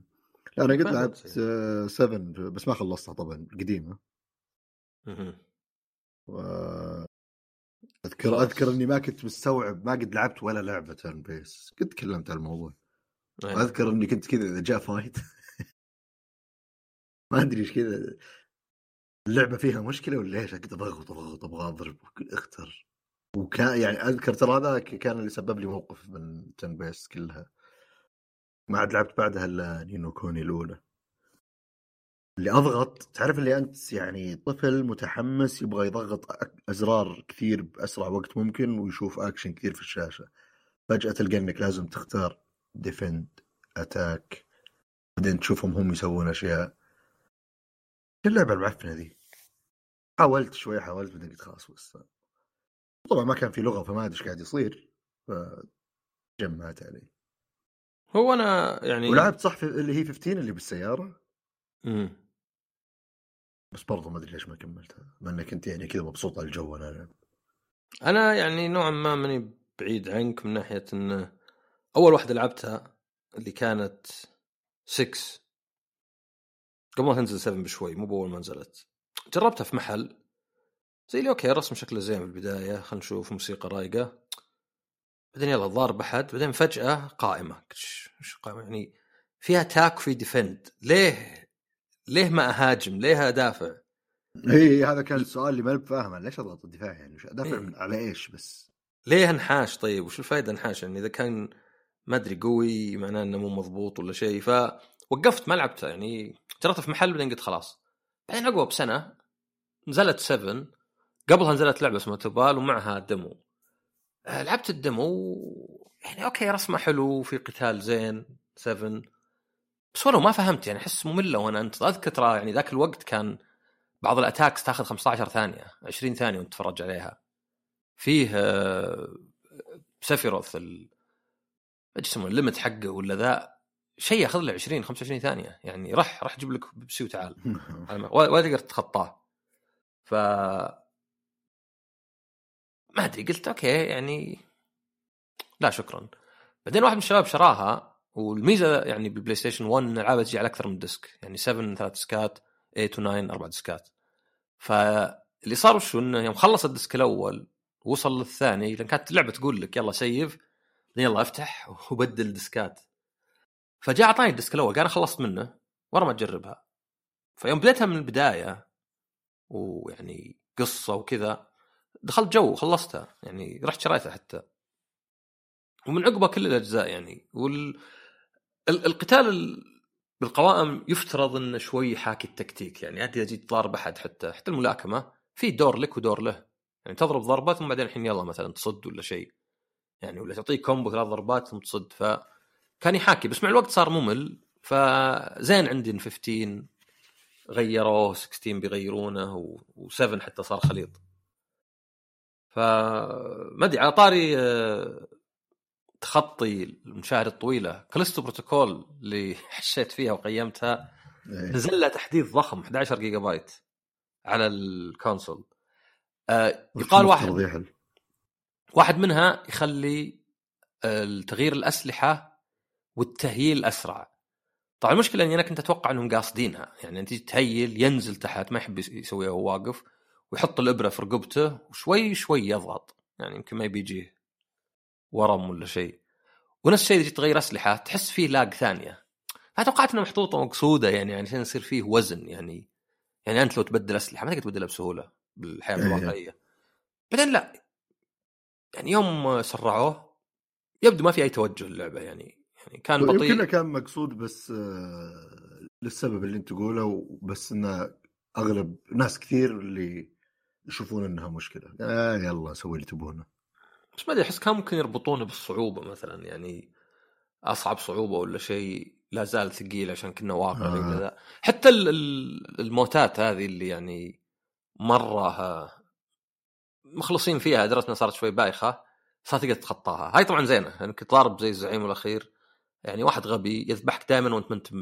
لا أنا قد لعبت Fantasy. 7 بس ما خلصتها طبعا قديمة. و... أذكر. أذكر إني ما كنت مستوعب ما قد لعبت ولا لعبة turn-based قد تكلمت عن الموضوع. أذكر إني كنت كذا إذا جاء fight. ما أدري إيش كذا. اللعبة فيها مشكلة ولا إيش؟ كنت أضغط أضغط أبغى أضرب اختر وكان يعني أذكر ترى هذا كان اللي سبب لي موقف من turn-based كلها. ما عاد لعبت بعدها إلا نينو كوني الأولى. اللي أضغط تعرف اللي أنت يعني طفل متحمس يبغى يضغط أزرار كثير بأسرع وقت ممكن ويشوف اكشن كثير في الشاشة. فجأة تلقى إنك لازم تختار. defend attack بعدين تشوفهم هم يسوون أشياء. اللعبه المعفنة ذي حاولت شوي حاولت بعدين قلت خلاص بس طبعا ما كان في لغة فما أدري إيش قاعد يصير. فجمعت علي هو أنا يعني ولعبت صح اللي هي 15 اللي بالسيارة. مم. بس برضه ما أدري ليش ما كملتها. بما انك انت يعني كذا مبسوط على الجو أنا ألعب. أنا يعني نوعا ما ماني بعيد عنك من ناحية إنه أول واحدة لعبتها اللي كانت 6 قبل ما تنزل 7 بشوي مو بأول ما نزلت. جربتها في محل. زي اللي أوكي الرسم شكله زين في البداية خلينا نشوف موسيقى رايقة. بعدين يلا ضارب احد بعدين فجأة قائمة. قلت ش- وش قائمة؟ يعني فيها attack وفي defend ليه؟ ليه ما أهاجم؟ ليه أدافع؟ اي هذا كان السؤال اللي ما بفاهمه. ليش أضغط الدفاع يعني؟ وش أدافع إيه. على إيش بس؟ ليه انحاش؟ طيب وش الفائده انحاش؟ يعني إذا كان ما أدري قوي معناه إنه مو مضبوط ولا شيء. فوقفت ما لعبته يعني جربته في محل بعدين قلت خلاص. بعدين عقبه بسنة نزلت 7 قبلها نزلت لعبة اسمها توبال ومعها demo. آه، لعبت ال demo يعني أوكي رسمة حلو وفي قتال زين 7 بس ولو ما فهمت يعني أحس مملة وأنا انت أذكر ترى يعني ذاك الوقت كان بعض ال attacks تاخذ 15 ثانية 20 ثانية وأنت تتفرج عليها. فيه آه، سفيروث ال إيش يسمونه ال limit حقه ولا ذا شيء ياخذ له 20 25 ثانية. يعني راح راح جيب لك بيبسي وتعال ولا تقدر تتخطاه. ف ما أدري قلت أوكي يعني لا شكرا. بعدين واحد من الشباب شراها والميزة يعني بالبلاي ستيشن 1 الالعاب تجي على أكثر من disc. يعني 7 ثلاث disc ات 8 و9 أربع disc ات. فاللي صار وشو؟ إنه يوم خلص ال disc الأول وصل للثاني لأن كانت اللعبة تقول لك يلا save يلا افتح وبدل disc ات فجاء اعطاني ال disc الأول قال أنا خلصت منه ورا ما تجربها. فيوم بديتها من البداية ويعني قصة وكذا دخلت جو خلصتها يعني رحت شريتها حتى. ومن عقبها كل الأجزاء يعني. وال القتال بالقوائم يفترض إنه شوي حاكي التكتيك يعني أنت إذا جيت ضارب أحد حتى حتى الملاكمة في دور لك ودور له. يعني تضرب ضربة ثم بعدين الحين يلا مثلا تصد ولا شيء. يعني ولا تعطيك كومبو ثلاث ضربات ثم تصد. فكان يحاكي بس مع الوقت صار ممل. فزين عندي إن 15 غيروه 16 بيغيرونه و7 حتى صار خليط. فما أدري على طاري آه، تخطي المشاهد الطويلة كاليستو بروتوكول اللي حشيت فيها وقيمتها إيه. نزل لها تحديث ضخم 11 جيجا بايت على ال console. آه يقال واحد. واحد منها يخلي آه، تغيير الأسلحة وال تheal أسرع. طبعا المشكلة إني أنا كنت أتوقع إنهم قاصدينها. يعني أنت تheal ينزل تحت ما يحب يسويها وهو واقف ويحط الإبرة في رقبته وشوي شوي يضغط. يعني يمكن ما يبيجيه ورم ولا شيء. ونفس الشيء إذا تغير أسلحة تحس فيه لاج ثانية. فتوقعت إنها محطوطة مقصوده يعني عشان يصير فيه وزن يعني. يعني أنت لو تبدل أسلحة ما تقدر تبدلها بسهولة بالحياة إيه. الواقعية. بعدين لا يعني يوم سرعوه يبدو ما في أي توجه اللعبه يعني يعني كان بطيء. يمكن كان مقصود بس آه، للسبب اللي أنت تقوله بس انه أغلب ناس كثير اللي يشوفون إنها مشكلة. آه يلا سوي اللي تبونه. بس ما أدري أحس كان ممكن يربطونه بالصعوبة مثلا يعني أصعب صعوبة ولا شيء لا زال ثقيل عشان كنا واقع آه. حتى الموتات هذه اللي يعني مرة مخلصين فيها درجتنا صارت شوي بايخة صارت تقدر تتخطاها. هاي طبعا زينة انك يعني تضارب زي الزعيم الأخير. يعني واحد غبي يذبحك دائما وأنت ما أنت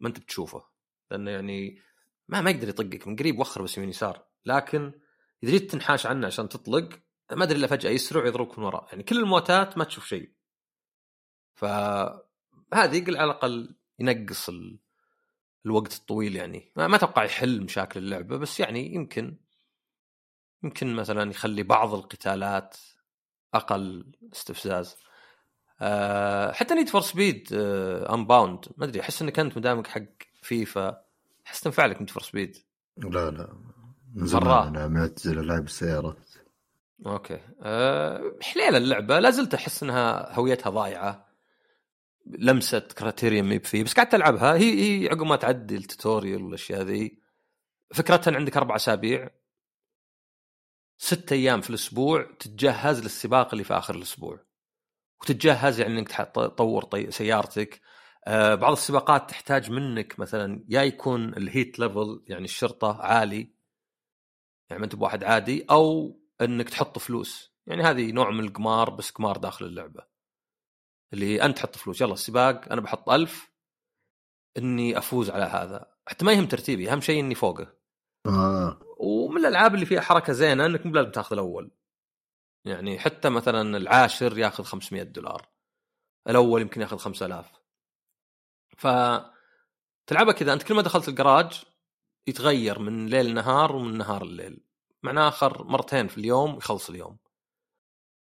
ما أنت بتشوفه. لأنه يعني ما ما يقدر يطقك من قريب وخر بس يمين يسار. لكن إذا جيت تنحاش عنه عشان تطلق ما أدري إلا فجأة يسرع ويضربك من وراء. يعني كل الموتات ما تشوف شيء. فهذه يقل على الأقل ينقص ال... الوقت الطويل يعني. ما أتوقع يحل مشاكل اللعبة بس يعني يمكن يمكن مثلا يخلي بعض القتالات أقل استفزاز. أه حتى نيد فور سبيد انباوند ما أدري أحس إنك أنت مدامك حق فيفا. أحس تنفع لك نيد فور سبيد لا لا. من زمان أنا معتزل العاب السيارات. أوكي. أه حليلة اللعبة. لا زلت أحس إنها هويتها ضايعة. لمسة Criterion ميب فيه بس قاعد تلعبها هي هي عقب ما تعدي ال tutorial والأشياء ذي. فكرتها عندك أربع أسابيع. ست أيام في الأسبوع تتجهز للسباق اللي في آخر الأسبوع. وتتجهز يعني إنك تطور طي... سيارتك. آه بعض السباقات تحتاج منك مثلا يا يكون ال heat level يعني الشرطة عالي يعني ما أنت بواحد عادي أو إنك تحط فلوس. يعني هذه نوع من القمار بس قمار داخل اللعبة. اللي أنت تحط فلوس يلا السباق أنا بحط ألف إني أفوز على هذا. حتى ما يهم ترتيبي أهم شيء إني فوقه. آه. ومن الألعاب اللي فيها حركة زينة إنك مو لازم تاخذ الأول. يعني حتى مثلا العاشر ياخذ 500 دولار. الأول يمكن ياخذ 5000 ف تلعبها كذا أنت كل ما دخلت الجراج يتغير من ليل نهار ومن نهار الليل معناه آخر مرتين في اليوم يخلص اليوم.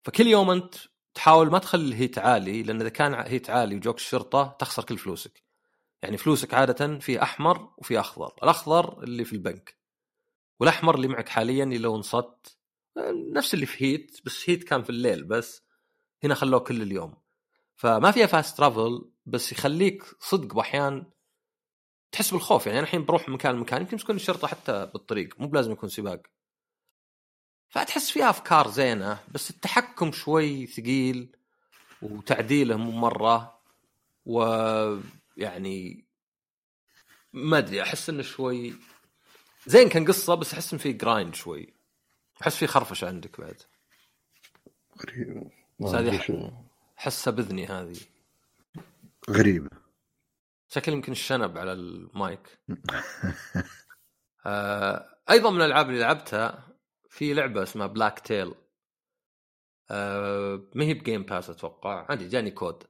فكل يوم أنت تحاول ما تخلي الهيت عالي لأن إذا كان هيت عالي وجوك الشرطة تخسر كل فلوسك. يعني فلوسك عادة في أحمر وفي أخضر. الأخضر اللي في البنك. والأحمر اللي معك حاليا اللي لو انصدت نفس اللي في هيت بس هيت كان في الليل بس هنا خلوه كل اليوم. فما فيها فاست ترافل بس يخليك صدق باحيان تحس بالخوف. يعني أنا الحين بروح من مكان لمكان يمكن تكون الشرطة حتى بالطريق مو بلازم يكون سباق. فتحس فيها أفكار زينة بس التحكم شوي ثقيل وتعديله مو مرة ويعني ما أدري أحس إنه شوي زين كان قصة بس أحس إن في grind شوي. أحس في خرفشة عندك بعد. غريب. بس ما هذه أدري ح- شو. احسها باذني هذه. غريبه شكل يمكن الشنب على المايك. آه أيضا من الألعاب اللي لعبتها في لعبة اسمها بلاك تيل آه ما هي ب Game Pass أتوقع. عادي جاني كود.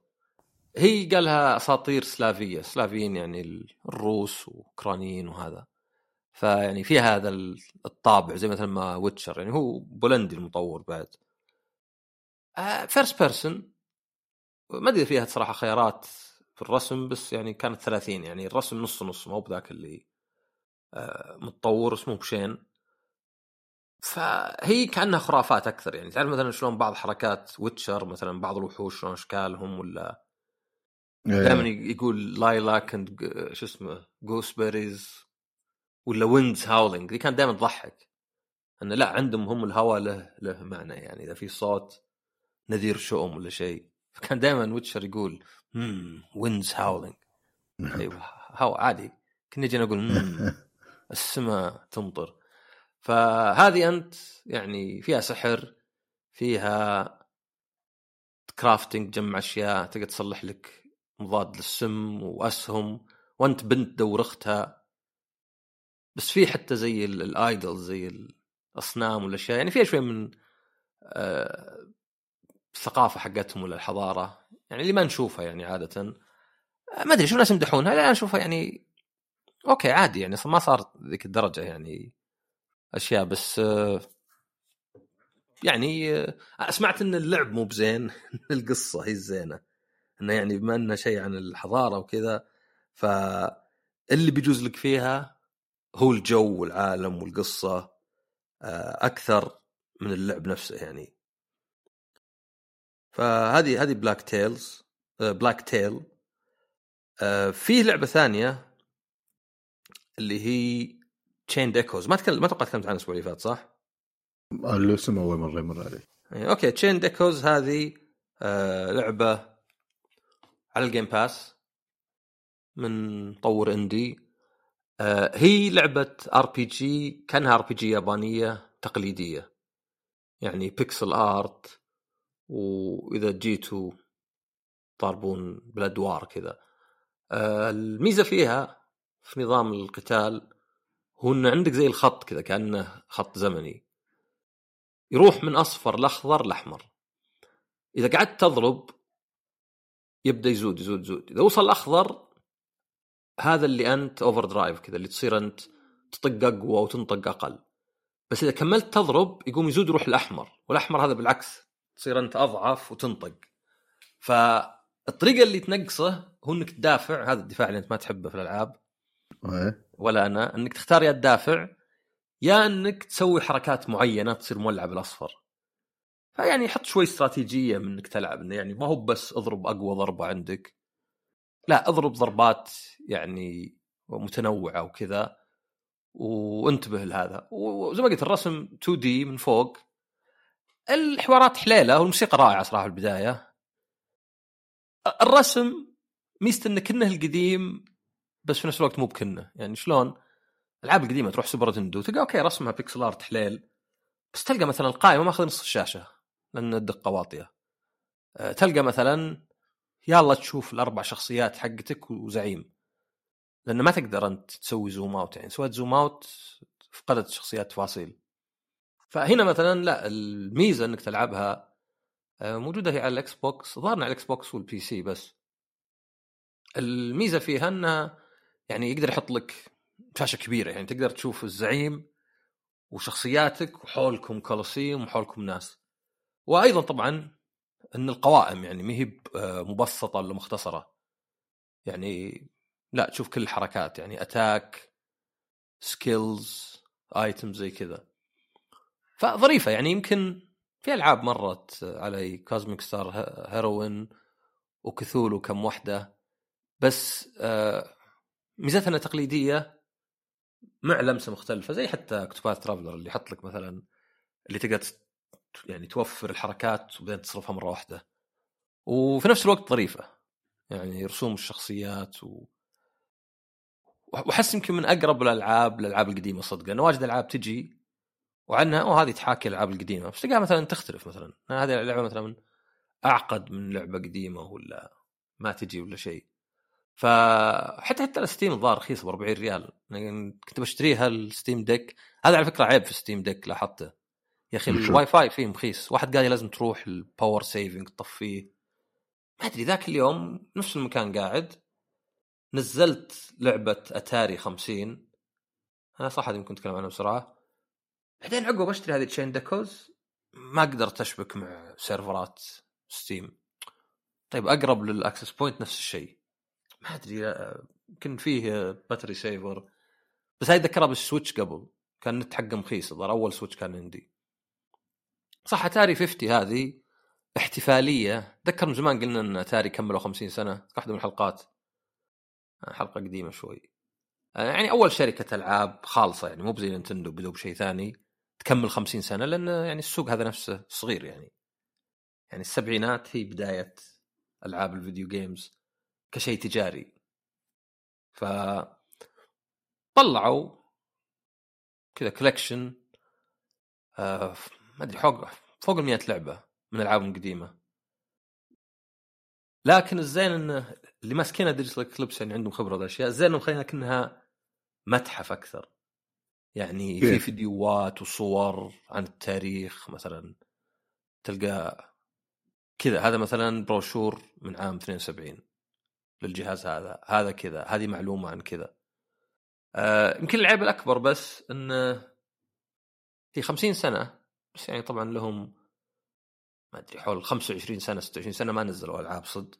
هي قالها أساطير سلافية. سلافيين يعني الروس وأوكرانيين وهذا. فيعني فيها هذا الطابع زي مثلا ما ويتشر يعني هو بولندي المطور بعد. first person ما أدري فيها صراحة خيارات في الرسم بس يعني كانت 30 يعني الرسم نص نص ما هو بذاك اللي آه، متطور اسمه بشين فهي كأنها خرافات أكثر يعني تعرف مثلا شلون بعض حركات ويتشر مثلا بعض الوحوش شلون أشكالهم ولا دائما إيه. يقول لا يلاك and شو اسمه جوسبيريز ولا winds howling دي كان دائما تضحك. إنه لا عندهم هم الهواء له له معنى يعني إذا في صوت نذير شؤم ولا شيء. فكان دائما Witcher يقول امم winds howling أيوه هواء عادي. كنا جينا نقول مم، السماء تمطر. فهذه أنت يعني فيها سحر فيها crafting تجمع أشياء تقدر تصلح لك مضاد للسم وأسهم وأنت بنت دور اختها بس في حتى زي ال idol زي الأصنام والأشياء يعني فيها شوي من آه، الثقافة حقتهم ولا الحضارة يعني اللي ما نشوفها يعني عادة. آه، ما أدري شو الناس يمدحونها لا أنا أشوفها يعني okay عادي يعني ما صار ذيك الدرجة يعني أشياء بس آه، يعني آه، سمعت إن اللعب مو بزين القصة هي الزينة. إنه يعني بما إنه شيء عن الحضارة وكذا فاللي بيجوز لك فيها هو الجو والعالم والقصة آه، أكثر من اللعب نفسه يعني. فهذه هذه Black Tails Blacktail فيه لعبة ثانية اللي هي Chained Echoes ما تكلم ما توقع تكلمت عنها الأسبوع اللي فات صح؟ الاسم أول مرة يمر علي. يعني okay Chained Echoes هذه آه لعبة على ال Game Pass من مطور indie هي لعبة RPG كأنها RPG يابانية تقليدية. يعني pixel art وإذا جيتوا تضاربون بالادوار كذا. آه الميزة فيها في نظام القتال هو انه عندك زي الخط كذا كأنه خط زمني. يروح من أصفر لأخضر لأحمر. إذا قعدت تضرب يبدأ يزود يزود يزود. إذا وصل الاخضر هذا اللي أنت overdrive كذا اللي تصير أنت تطق أقوى وتنطق أقل. بس إذا كملت تضرب يقوم يزود يروح الأحمر والأحمر هذا بالعكس تصير أنت أضعف وتنطق. فالطريقة اللي تنقصه هو إنك تدافع هذا الدفاع اللي أنت ما تحبه في الألعاب. إيه. ولا أنا إنك تختار يا تدافع يا إنك تسوي حركات معينة تصير مولع بالأصفر. فيعني حط شوي استراتيجية من إنك تلعب انه يعني ما هو بس اضرب أقوى ضربة عندك. لا أضرب ضربات يعني متنوعة وكذا وانتبه لهذا. وزي ما قلت الرسم 2 دي من فوق. الحوارات حليلة والموسيقى رائعة صراحة في البداية. الرسم ميزته إنه كنه القديم بس في نفس الوقت مو بكنه يعني شلون؟ الألعاب القديمة تروح Super Nintendo تلقى okay رسمها pixel art حليل بس تلقى مثلا القائمة ماخذ نص الشاشة لأن الدقة واطية. أه، تلقى مثلا يلا تشوف الأربع شخصيات حقتك وزعيم. لأن ما تقدر أنت تسوي zoom out يعني. سويت zoom out فقدت شخصيات تفاصيل فهنا مثلا لا الميزة إنك تلعبها أه، موجودة هي على ال Xbox. ظهرنا على ال Xbox وال PC بس. الميزة فيها انها يعني يقدر يحط لك شاشة كبيرة يعني. تقدر تشوف الزعيم وشخصياتك وحولكم colosseum وحولكم ناس. وأيضا طبعا إن القوائم يعني ما هي آه، مبسطة ولا مختصرة. يعني لا تشوف كل الحركات يعني attack skills item زي كذا. فظريفة يعني يمكن في ألعاب مرت علي Cosmic Star Heroine و Cthulhu كم وحدة بس آه، ميزتها تقليدية مع لمسة مختلفة زي حتى Octopath Traveler اللي يحط لك مثلا اللي تقدر يعني توفر الحركات وبعدين تصرفها مرة واحدة. وفي نفس الوقت ظريفة يعني رسوم الشخصيات و وأحس يمكن من أقرب الألعاب للالعاب القديمة صدق لأنه واجد ألعاب تجي وعنها أو هذه تحاكي الألعاب القديمة. بس تلقاها مثلا تختلف مثلا. هذه اللعبة مثلا أعقد من لعبة قديمة ولا ما تجي ولا شيء. فحتى حتى ال Steam الظاهر رخيص ب 40 ريال. يعني كنت بشتريها ال Steam Deck هذا على فكرة عيب في Steam Deck لاحظته. يا أخي الواي فاي فيه مخيس. واحد قال لي لازم تروح ال power saving تطفيه. ما أدري ذاك اليوم نفس المكان قاعد نزلت لعبة أتاري 50 أنا صح هذه كنت اتكلم عنها بسرعة. بعدين عقب بشتري هذه Chained Echoes ما قدرت أشبك مع سيرفرات Steam طيب أقرب لل access point نفس الشيء. ما أدري يمكن فيه battery saver بس هاي ذكرها بال Switch قبل. كان النت حقه مخيس الظاهر أول Switch كان عندي. صح اتاري 50 هذه احتفالية. ذكر من زمان قلنا إن اتاري كملوا 50 سنة واحدة من الحلقات. حلقة قديمة شوي. يعني أول شركة ألعاب خالصة يعني مو بزي Nintendo بدوا بشيء ثاني تكمل 50 سنة لأن يعني السوق هذا نفسه صغير يعني. يعني السبعينات هي بداية ألعاب ال video games كشيء تجاري. ف طلعوا كذا collection ما أدري فوق فوق ال 100 لعبة من ألعابهم القديمة. لكن الزين انه اللي ماسكينها Digital Eclipse يعني عندهم خبرة بالاشياء الزين انهم خلينا كانها متحف أكثر. يعني في فيديوهات وصور عن التاريخ مثلا. تلقى كذا هذا مثلا بروشور من عام 72 للجهاز هذا. هذا كذا هذه معلومة عن كذا. آه يمكن العيب الأكبر بس انه في 50 سنة بس يعني طبعا لهم ما أدري حول 25 سنة 26 سنة ما نزلوا ألعاب صدق.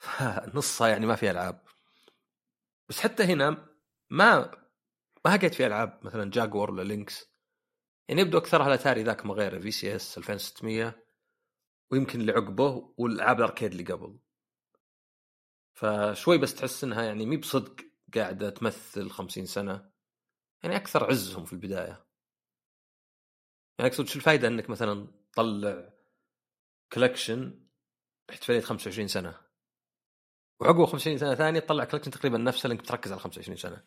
نصها يعني ما في ألعاب. بس حتى هنا ما ما لقيت في ألعاب مثلا جاكور ولا Lynx يعني يبدو أكثرها الاتاري ذاك ما غيره VCS 2600 ويمكن اللي عقبه والألعاب ال arcade اللي قبل. فشوي بس تحس إنها يعني مي بصدق قاعدة تمثل 50 سنة. يعني أكثر عزهم في البداية. يعني أقصد شو الفائده إنك مثلا تطلع collection احتفاليه 25 سنة؟ وعقب 25 سنة ثانية تطلع collection تقريبا نفسها لأنك بتركز على 25 سنة.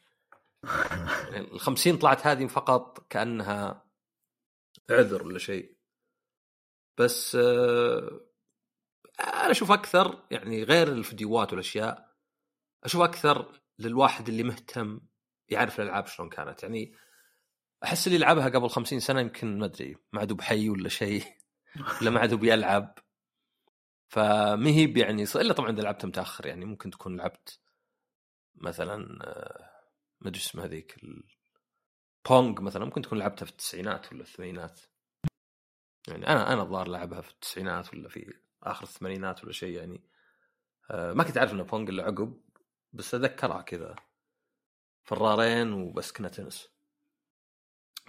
يعني ال 50 طلعت هذه فقط كأنها عذر ولا شيء. بس آه أنا أشوف أكثر يعني غير الفيديوهات والأشياء أشوف أكثر للواحد اللي مهتم يعرف الألعاب شلون كانت. يعني أحس اللي لعبها قبل خمسين سنة يمكن ما أدري ما عاد بحي ولا شيء ولا ما عاد بيلعب فما هي يعني إلا طبعا إذا لعبتها متأخر يعني ممكن تكون لعبت مثلا آه، ما أدري اسمها هذيك بونج مثلا ممكن تكون لعبتها في التسعينات ولا الثمانينات. يعني أنا أنا الظاهر لعبها في التسعينات ولا في آخر الثمانينات ولا شيء يعني. آه، ما كنت أعرف انه Pong إلا عقب بس أتذكرها كذا. فرارين وبس كنا تنس.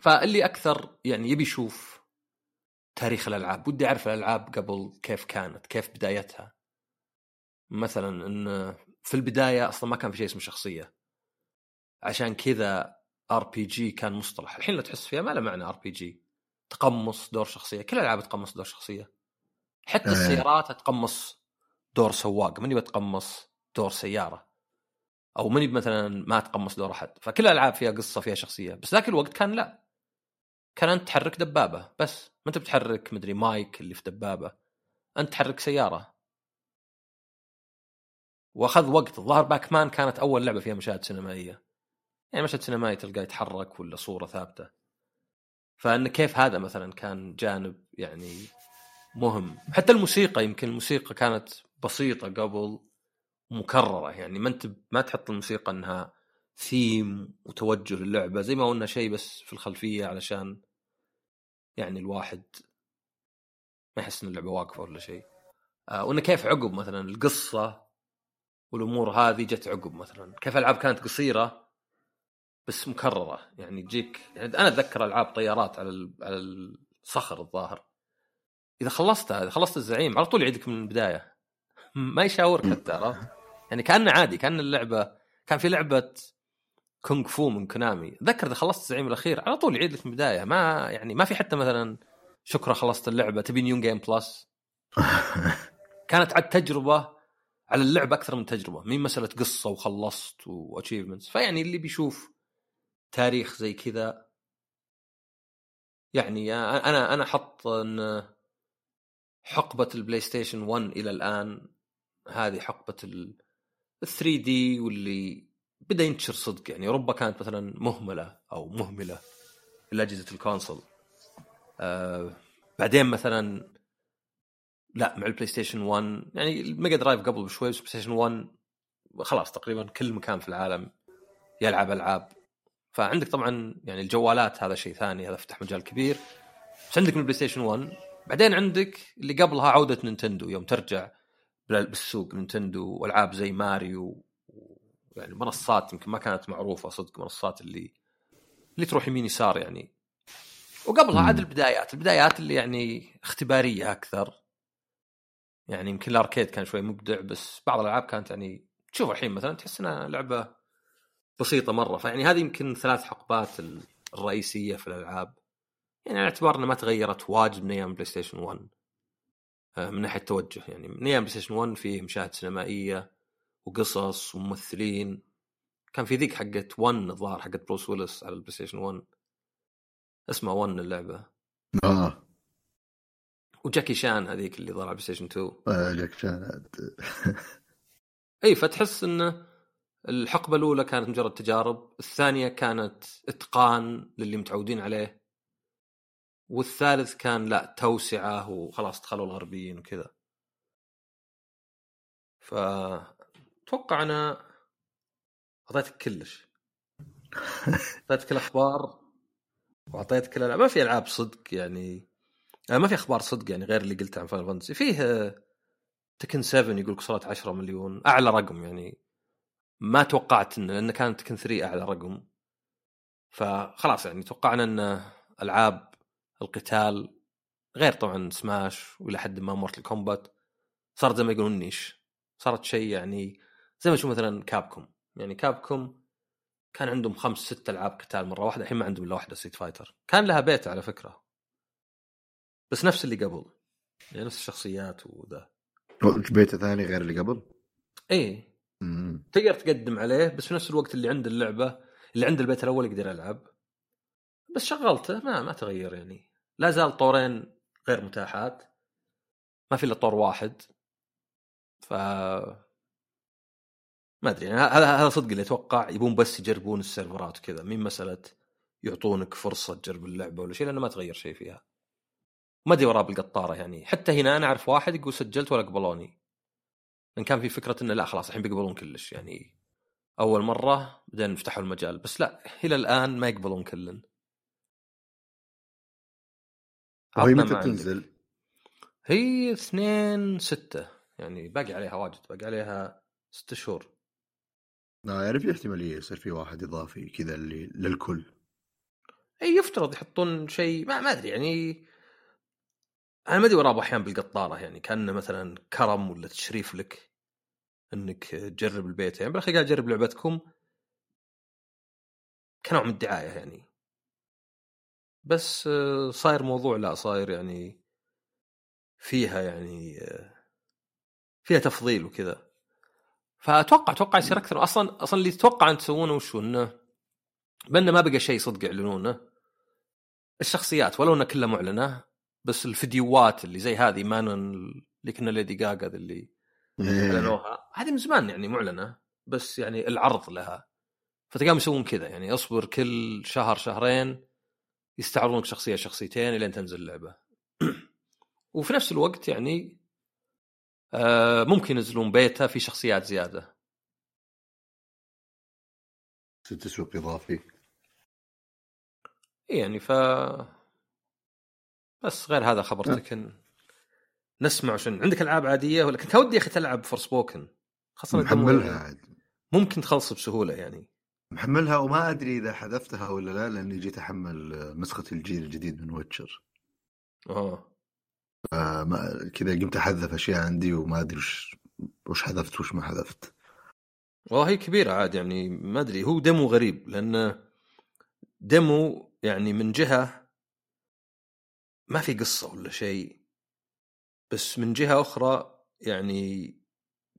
فاللي أكثر يعني يبي يشوف تاريخ الألعاب ودي أعرف الألعاب قبل كيف كانت كيف بدايتها. مثلا إن في البداية أصلا ما كان في شيء اسمه شخصية. عشان كذا RPG كان مصطلح. الحين لو تحس فيها ما له معنى RPG. تقمص دور شخصية. كل الالعاب تقمص دور شخصية. حتى السيارات تقمص دور سواق. ماني بتقمص دور سيارة؟ أو ماني مثلا ما تقمص دور أحد. فكل الالعاب فيها قصة فيها شخصية. بس ذاك الوقت كان لا. كان أنت تحرك دبابة بس ما أنت بتحرك مدري مايك اللي في دبابة أنت تحرك سيارة. وأخذ وقت الظاهر باكمان كانت أول لعبة فيها مشاهد سينمائية. يعني مشهد سينمائي تلقاه يتحرك ولا صورة ثابتة. فإن كيف هذا مثلا كان جانب يعني مهم. حتى الموسيقى يمكن الموسيقى كانت بسيطة قبل مكررة. يعني ما أنت ما تحط الموسيقى إنها ثيم وتوجه للعبة زي ما قلنا شيء بس في الخلفية علشان يعني الواحد ما يحس ان اللعبة واقفة ولا شيء. آه وإنه كيف عقب مثلا القصة والأمور هذه جت عقب مثلا. كيف الالعاب كانت قصيرة بس مكررة. يعني تجيك يعني أنا أتذكر ألعاب طيارات على ال- على الصخر الظاهر. إذا خلصتها اذا خلصت الزعيم على طول يعيدك من البداية. ما يشاورك حتى عرفت؟ يعني كأنه عادي كأن اللعبة كان في لعبة كونغ فو من كونامي. ذكر إذا خلصت الزعيم الأخير على طول يعيد لك من البداية. ما يعني ما في حتى مثلا شكرا خلصت اللعبة تبي new game plus؟ كانت عاد تجربة على اللعبة أكثر من تجربة. مي مسألة قصة وخلصت و achievements فيعني اللي بيشوف تاريخ زي كذا يعني أنا أنا أحط إن حقبة البلاي ستيشن 1 إلى الآن هذه حقبة ال 3D واللي بدا ينتشر صدق يعني أوروبا كانت مثلا مهملة أو مهملة لاجهزه ال console. آه بعدين مثلا لا مع البلاي ستيشن 1 يعني ال Mega Drive قبل بشوي بس البلاي ستيشن 1 خلاص تقريبا كل مكان في العالم يلعب ألعاب. فعندك طبعا يعني الجوالات هذا شيء ثاني هذا فتح مجال كبير. بس عندك من البلاي ستيشن 1 بعدين عندك اللي قبلها عودة نينتندو يوم ترجع بالسوق نينتندو وألعاب زي ماريو يعني منصات يمكن ما كانت معروفة صدق منصات اللي اللي تروح يمين يسار يعني. وقبلها عاد البدايات البدايات اللي يعني اختبارية أكثر. يعني يمكن ال arcade كان شوي مبدع بس بعض الألعاب كانت يعني تشوف الحين مثلا تحس إنها لعبة بسيطة مرة. فيعني هذه يمكن ثلاث حقبات الرئيسية في الألعاب. يعني على اعتبار إنها ما تغيرت واجد من أيام بلاي ستيشن 1 من ناحية توجه يعني. من أيام بلاي ستيشن 1 فيه مشاهد سينمائية. وقصص وممثلين. كان في ذيك حقت 1 الظاهر حقت بروس ويلس على البلاي ستيشن 1 اسمها 1 اللعبة. آه. وجاكي شان هذيك اللي ظهر على بلاي ستيشن 2 آه، جاك شان. إي فتحس انه الحقبة الأولى كانت مجرد تجارب الثانية كانت إتقان للي متعودين عليه والثالث كان لا توسعة وخلاص دخلوا الغربيين وكذا. فتوقع أنا أعطيتك كلش أعطيتك الاخبار وأعطيتك الالعاب ما في ألعاب صدق يعني ما في أخبار صدق يعني غير اللي قلته عن Final Fantasy فيه Tekken 7 يقول وصلت 10 مليون أعلى رقم يعني. ما توقعت انه لأن كانت Tekken 3 أعلى رقم. فخلاص يعني توقعنا إن ألعاب القتال غير طبعا سماش وإلى حد ما Mortal Kombat صارت زي ما يقولون niche. صارت شيء يعني زي ما تشوف مثلا Capcom. يعني Capcom كان عندهم خمس ست ألعاب قتال مرة واحدة. الحين ما عندهم إلا واحدة Street Fighter كان لها بيت على فكرة. بس نفس اللي قبل. يعني نفس الشخصيات وذا. بيته ثاني غير اللي قبل؟ إيه مم. تقدر تقدم عليه بس في نفس الوقت اللي عند اللعبة اللي عند البيت الأول يقدر يلعب. بس شغلته ما ما تغير يعني. لا زال طورين غير متاحات. ما في إلا طور واحد. ف ما أدري يعني هذا هذا صدق اللي أتوقع يبون بس يجربون السيرفرات وكذا مين مسألة يعطونك فرصة تجرب اللعبة ولا شيء لأنه ما تغير شيء فيها ما أدري وراه بالقطارة يعني حتى هنا أنا أعرف واحد يقول سجلت ولا قبلوني لأن كان في فكرة إنه لا خلاص الحين بيقبلون كلش يعني أول مرة بعدين فتحوا المجال بس لا إلى الآن ما يقبلون كلن وهي عطنا متى. تنزل؟ هي 2 6 يعني باقي عليها واجد باقي عليها ست شهور يعني في احتماليه يصير في واحد إضافي كذا اللي للكل. إي يفترض يحطون شيء ما ما أدري يعني أنا ما أدري وراه أحيانا بالقطارة يعني كأنه مثلا كرم ولا تشريف لك إنك تجرب البيت يعني بالاخير قاعد اجرب لعبتكم. كنوع من الدعاية يعني. بس صاير موضوع لا صاير يعني فيها يعني فيها تفضيل وكذا. فاتوقع أتوقع يصير أكثر. أصلا أصلا اللي تتوقع أن تسوونه وشو إنه بأنه ما بقى شيء صدق يعلنونه. الشخصيات ولو انها كلها معلنة بس الفيديوهات اللي زي هذه ما اللي كنا ليدي جاجا اللي إيه. أعلنوها هذه من زمان يعني معلنة بس يعني العرض لها. فتلقاهم يسوون كذا يعني أصبر كل شهر شهرين يستعرضونك شخصية شخصيتين إلين تنزل اللعبة. وفي نفس الوقت يعني ممكن ينزلون بيتا في شخصيات زيادة. تسويق إضافي. يعني ف بس غير هذا خبر أه. تكن نسمع شن. عندك ألعاب عادية ولا كنت ودي يا أخي تلعب Forspoken خاصة محملها عاد. ممكن تخلص بسهولة يعني. محملها وما أدري إذا حذفتها ولا لا لأني جيت أحمل نسخة الجيل الجديد من Witcher آه. كذا قمت احذف أشياء عندي وما أدري وش وش حذفت وش ما حذفت. والله هي كبيرة عاد يعني ما أدري هو demo غريب لأنه ديمو يعني من جهة ما في قصة ولا شيء بس من جهة أخرى يعني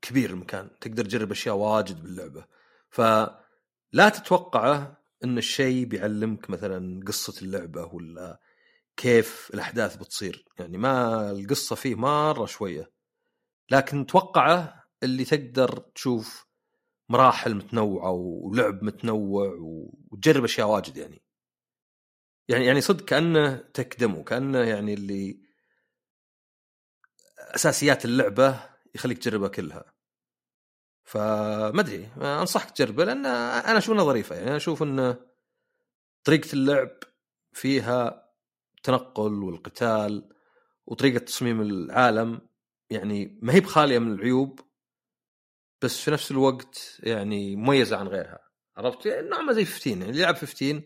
كبير المكان تقدر تجرب أشياء واجد باللعبة. فلا تتوقعه إن الشيء بيعلمك مثلا قصة اللعبة ولا كيف الأحداث بتصير. يعني ما القصة فيه مرة شوية لكن توقعه اللي تقدر تشوف مراحل متنوعة ولعب متنوع وتجرب أشياء واجد يعني. يعني يعني صدق كأنه تكدمه كأنه يعني اللي أساسيات اللعبة يخليك تجربها كلها. فما أدري أنصحك تجربه لأن أنا أشوف انها ظريفة. يعني أنا أشوف ان طريقة اللعب فيها التنقل والقتال وطريقة تصميم العالم يعني ما هي بخالية من العيوب بس في نفس الوقت يعني مميزة عن غيرها عرفت؟ نوع ما زي 15 يعني اللي يلعب 15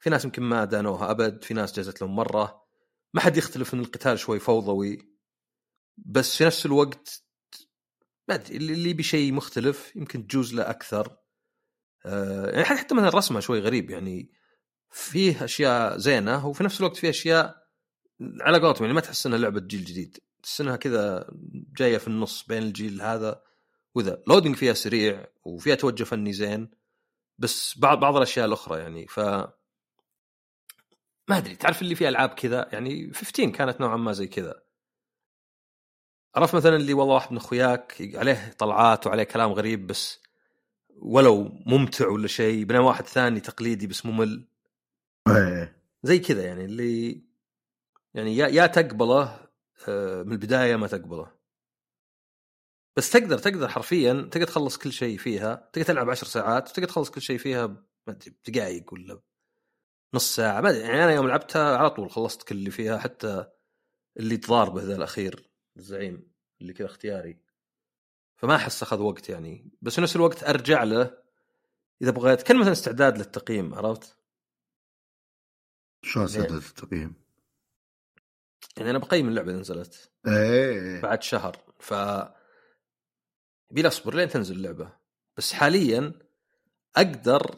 في ناس يمكن ما دانوها أبد في ناس جازت لهم مرة ما حد يختلف إن القتال شوي فوضوي بس في نفس الوقت ما أدري اللي يبي شيء مختلف يمكن تجوز له أكثر آه يعني حتى مثلا رسمه شوي غريب يعني فيه أشياء زينة وفي نفس الوقت فيه أشياء على قولتهم يعني ما تحس إنها لعبة جيل جديد. تحس إنها كذا جاية في النص بين الجيل هذا وذا. لودنج فيها سريع وفيها توجه فني زين بس بعض بعض الأشياء الأخرى يعني. ف ما أدري تعرف اللي فيها ألعاب كذا؟ يعني 15 كانت نوعا ما زي كذا. عرفت مثلا اللي والله واحد من أخوياك عليه طلعات وعليه كلام غريب بس ولو ممتع ولا شيء بينما واحد ثاني تقليدي بس ممل. زي كذا يعني اللي يعني يا يا تقبله آه، من البداية ما تقبله. بس تقدر تقدر حرفيا تقدر تخلص كل شيء فيها تقدر تلعب عشر ساعات وتقدر تخلص كل شيء فيها بدقائق ولا نص ساعة ما يعني أنا يوم لعبتها على طول خلصت كل اللي فيها حتى اللي تضاربه ذا الأخير الزعيم اللي كذا اختياري. فما أحس أخذ وقت يعني. بس في نفس الوقت أرجع له إذا بغيت. كان مثلا استعداد للتقييم عرفت؟ شلون استعداد للتقييم؟ يعني أنا بقيم اللعبة إذا نزلت. إيه. بعد شهر. ف يبي أصبر لين تنزل اللعبة. بس حاليا أقدر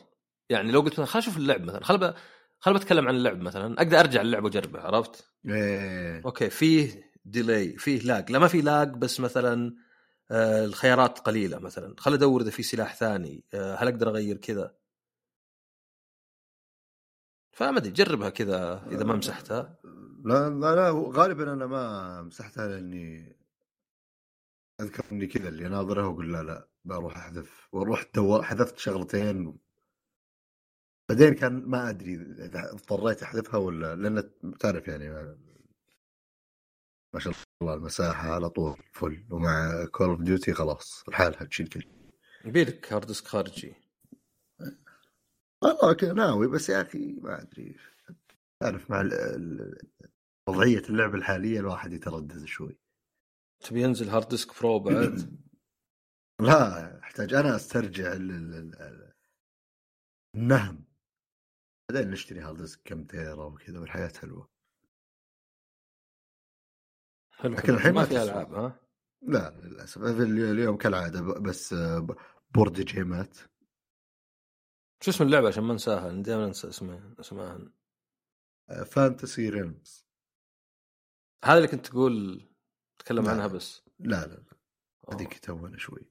يعني لو قلت مثلا خل أشوف اللعب مثلا. خل خل بتكلم عن اللعب مثلا. أقدر أرجع اللعبه وأجربها عرفت؟ إيه. أوكي فيه delay فيه lag لا ما في lag بس مثلا آه الخيارات قليلة مثلا. خل أدور إذا في سلاح ثاني. آه هل أقدر أغير كذا؟ فما أدري جربها كذا إذا ما مسحتها. لا لا لا غالبا أنا ما مسحتها لأني أذكر إني كذا اللي ناظرها وأقول لا لا بروح أحذف. وأروح دور حذفت شغلتين. بعدين كان ما أدري إذا اضطريت أحذفها ولا لأن تعرف يعني ما شاء الله المساحة على طول full ومع Call of Duty خلاص لحالها تشيل كل يبيلك hard disk خارجي. والله كذا ناوي بس يا أخي ما أدري. تعرف مع وضعية اللعبة الحالية الواحد يتردد شوي. تبي ينزل hard disk برو بعد؟ لا أحتاج أنا أسترجع النهم. بعدين نشتري hard disk كم تيرا وكذا والحياة حلوة. حلو لكن الحين ما في ألعاب ها؟ لا للأسف. اليوم كالعادة بس board game ات شو اسم اللعبة عشان ما انساها؟ دائما انسى اسمها اسمها. Fantasy Realms هذا اللي كنت تقول تكلم عنها بس. لا لا لا. هذيك تونا شوي.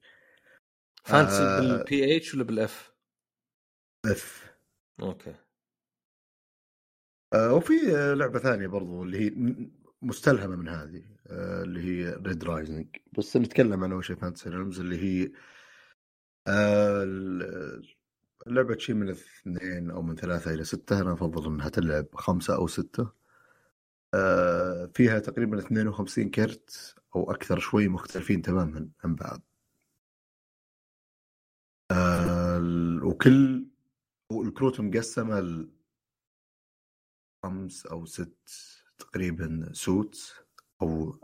Fantasy آه. بال P H ولا بال F؟ F okay. آه وفي لعبة ثانية برضو اللي هي مستلهمة من هذه آه اللي هي Red Rising بس نتكلم عن أول شيء Fantasy Realms اللي هي آه اللعبة شيء من اثنين أو من ثلاثة إلى ستة أنا أفضل أنها تلعب خمسة أو ستة. آه، فيها تقريبا 52 كرت أو أكثر شوي مختلفين تماما عن بعض. آه، وكل الكروت مقسمة ل خمس أو ست تقريبا سوت أو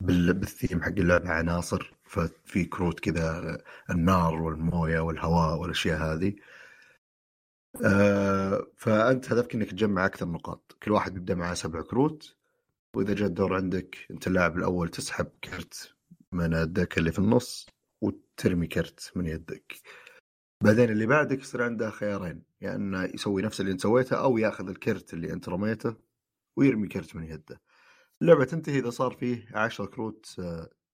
بالثيم حق اللعبة عناصر. ففي كروت كذا النار والموية والهواء والأشياء هذه. آه، فأنت هدفك إنك تجمع أكثر نقاط. كل واحد بيبدا معاه سبع كروت وإذا جاء الدور عندك أنت اللاعب الأول تسحب كرت من الدك اللي في النص وترمي كرت من يدك. بعدين اللي بعدك يصير عنده خيارين يا يعني إنه يسوي نفس اللي أنت سويته أو يأخذ الكرت اللي أنت رميته ويرمي كرت من يده. اللعبة تنتهي إذا صار فيه 10 كروت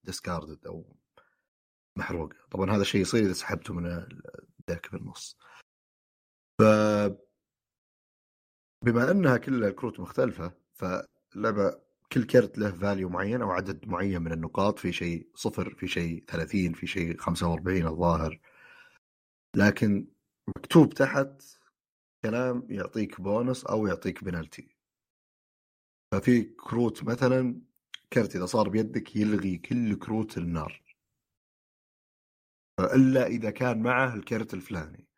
discarded أو محروقه طبعا هذا الشيء يصير إذا سحبته من ال deck في النص. ف بما أنها كلها الكروت مختلفة فاللعبه كل كرت له value معين أو عدد معين من النقاط في شيء صفر في شيء 30 في شيء 45 الظاهر. لكن مكتوب تحت كلام يعطيك بونص أو يعطيك بنالتي ففي كروت مثلا كرت إذا صار بيدك يلغي كل كروت النار. إلا إذا كان معه الكرت الفلاني.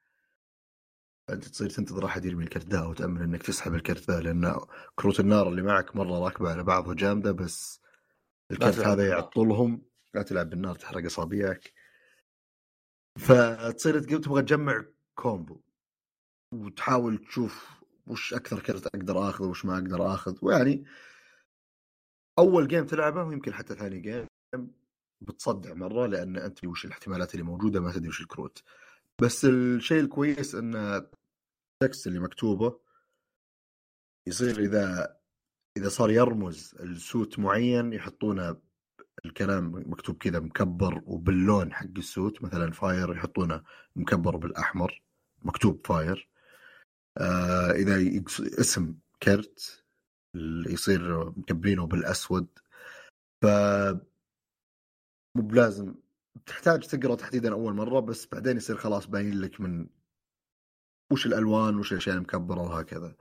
فانت تصير تنتظر أحد يرمي الكرت ذا وتامل إنك تسحب الكرت ذا لأن كروت النار اللي معك مرة راكبة على بعض وجامده بس الكرت هذا يعطلهم. لا تلعب بالنار تحرق أصابعك. فتصير تبغى تجمع combo وتحاول تشوف وش أكثر كرت أقدر آخذه وش ما أقدر اخذ ويعني أول game تلعبه ويمكن حتى ثاني جيم بتصدع مرة لأن أنت وش الاحتمالات اللي موجودة ما تدري وش الكروت. بس الشيء الكويس إن ال text اللي مكتوبه يصير إذا إذا صار يرمز ال suit معين يحطونه الكلام مكتوب كذا مكبر وباللون حق ال suit. مثلا fire يحطونه مكبر بالأحمر مكتوب fire آه إذا اسم كرت يصير مكبرينه بالأسود. ف مو بلازم. تحتاج تقرأ تحديدا أول مرة بس بعدين يصير خلاص باين لك من وش الألوان وش الأشياء المكبرة وهكذا.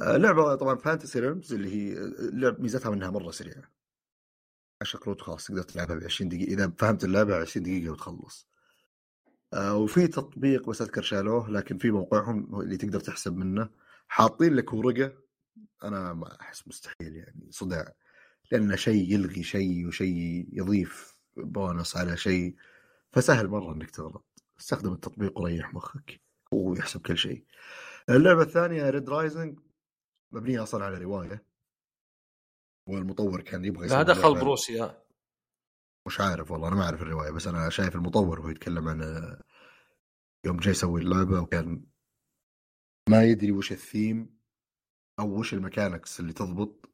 آه، لعبة طبعا Fantasy Realms اللي هي لعب ميزتها منها مرة سريعة. 10 كروت خلاص تقدر تلعبها ب 20 دقيقة إذا فهمت اللعبة 20 دقيقة وتخلص. آه وفي تطبيق بس أذكر شالوه لكن في موقعهم اللي تقدر تحسب منه. حاطين لك ورقة. أنا ما أحس مستحيل يعني صداع. لأنه شيء يلغي شيء وشيء يضيف بونص على شيء فسهل مرة إنك تغلط. استخدم التطبيق وريح مخك ويحسب كل شيء. اللعبة الثانية Red Rising مبنية أصلا على رواية. والمطور كان يبغى لا دخل بروسيا. مش عارف والله أنا ما أعرف الرواية بس أنا شايف المطور وهو يتكلم عن يوم جاي يسوي اللعبة وكان ما يدري وش الثيم أو وش ال mechanics اللي تضبط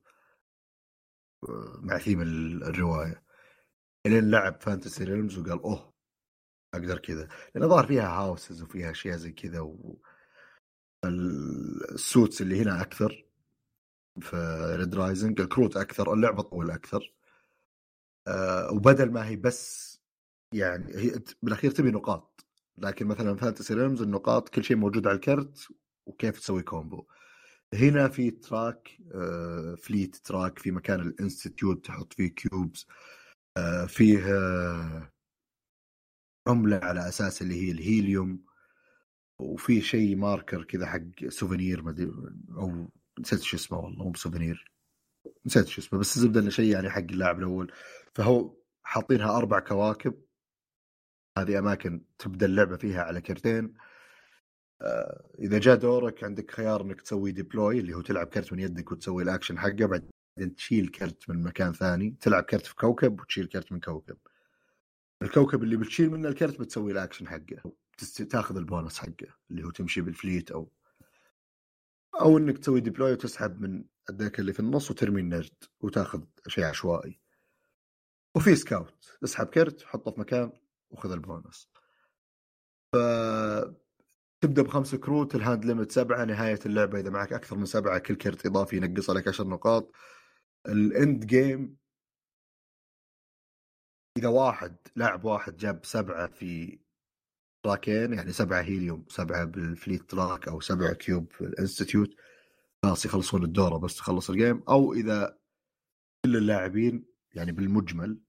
آه، مع ثيم الرواية. إلين لعب Fantasy Realms وقال أوه أقدر كذا. لأن ظهر فيها houses وفيها أشياء زي كذا و ال suits اللي هنا أكثر في Red Rising الكروت أكثر اللعبة طول أكثر. أه وبدل ما هي بس يعني هي بالأخير تبي نقاط. لكن مثلا Fantasy Realms النقاط كل شيء موجود على الكرت وكيف تسوي combo. هنا في track آه fleet track في مكان ال institute تحط فيه cubes فيه آه عملة على أساس اللي هي الهيليوم وفي شيء marker كذا حق sovereign أو نسيت شو اسمه والله مو ب sovereign نسيت شو اسمه بس الزبدة إنه شيء يعني حق اللاعب الأول. فهو حاطينها أربع كواكب. هذه أماكن تبدأ اللعبة فيها على كرتين. آه إذا جاء دورك عندك خيار إنك تسوي deploy اللي هو تلعب كرت من يدك وتسوي الأكشن حقه بعدين تشيل كرت من مكان ثاني تلعب كرت في كوكب وتشيل كرت من كوكب. الكوكب اللي بتشيل منه الكرت بتسوي الاكشن حقه تاخذ البونص حقه اللي هو تمشي بال fleet أو أو إنك تسوي deploy وتسحب من ال deck اللي في النص وترمي النرد وتاخذ شيء عشوائي. وفي scout تسحب كرت حطه في مكان وخذ البونص. ف تبدأ بخمس كروت ال hand limit سبعة نهاية اللعبة إذا معك أكثر من سبعة كل كرت إضافي ينقص لك عشر نقاط. ال end game إذا واحد لاعب واحد جاب سبعة في track ين يعني سبعة هيليوم سبعة بال fleet track أو سبعة cube في ال institute خلاص يخلصون الدورة بس تخلص ال game. أو إذا كل اللاعبين يعني بالمجمل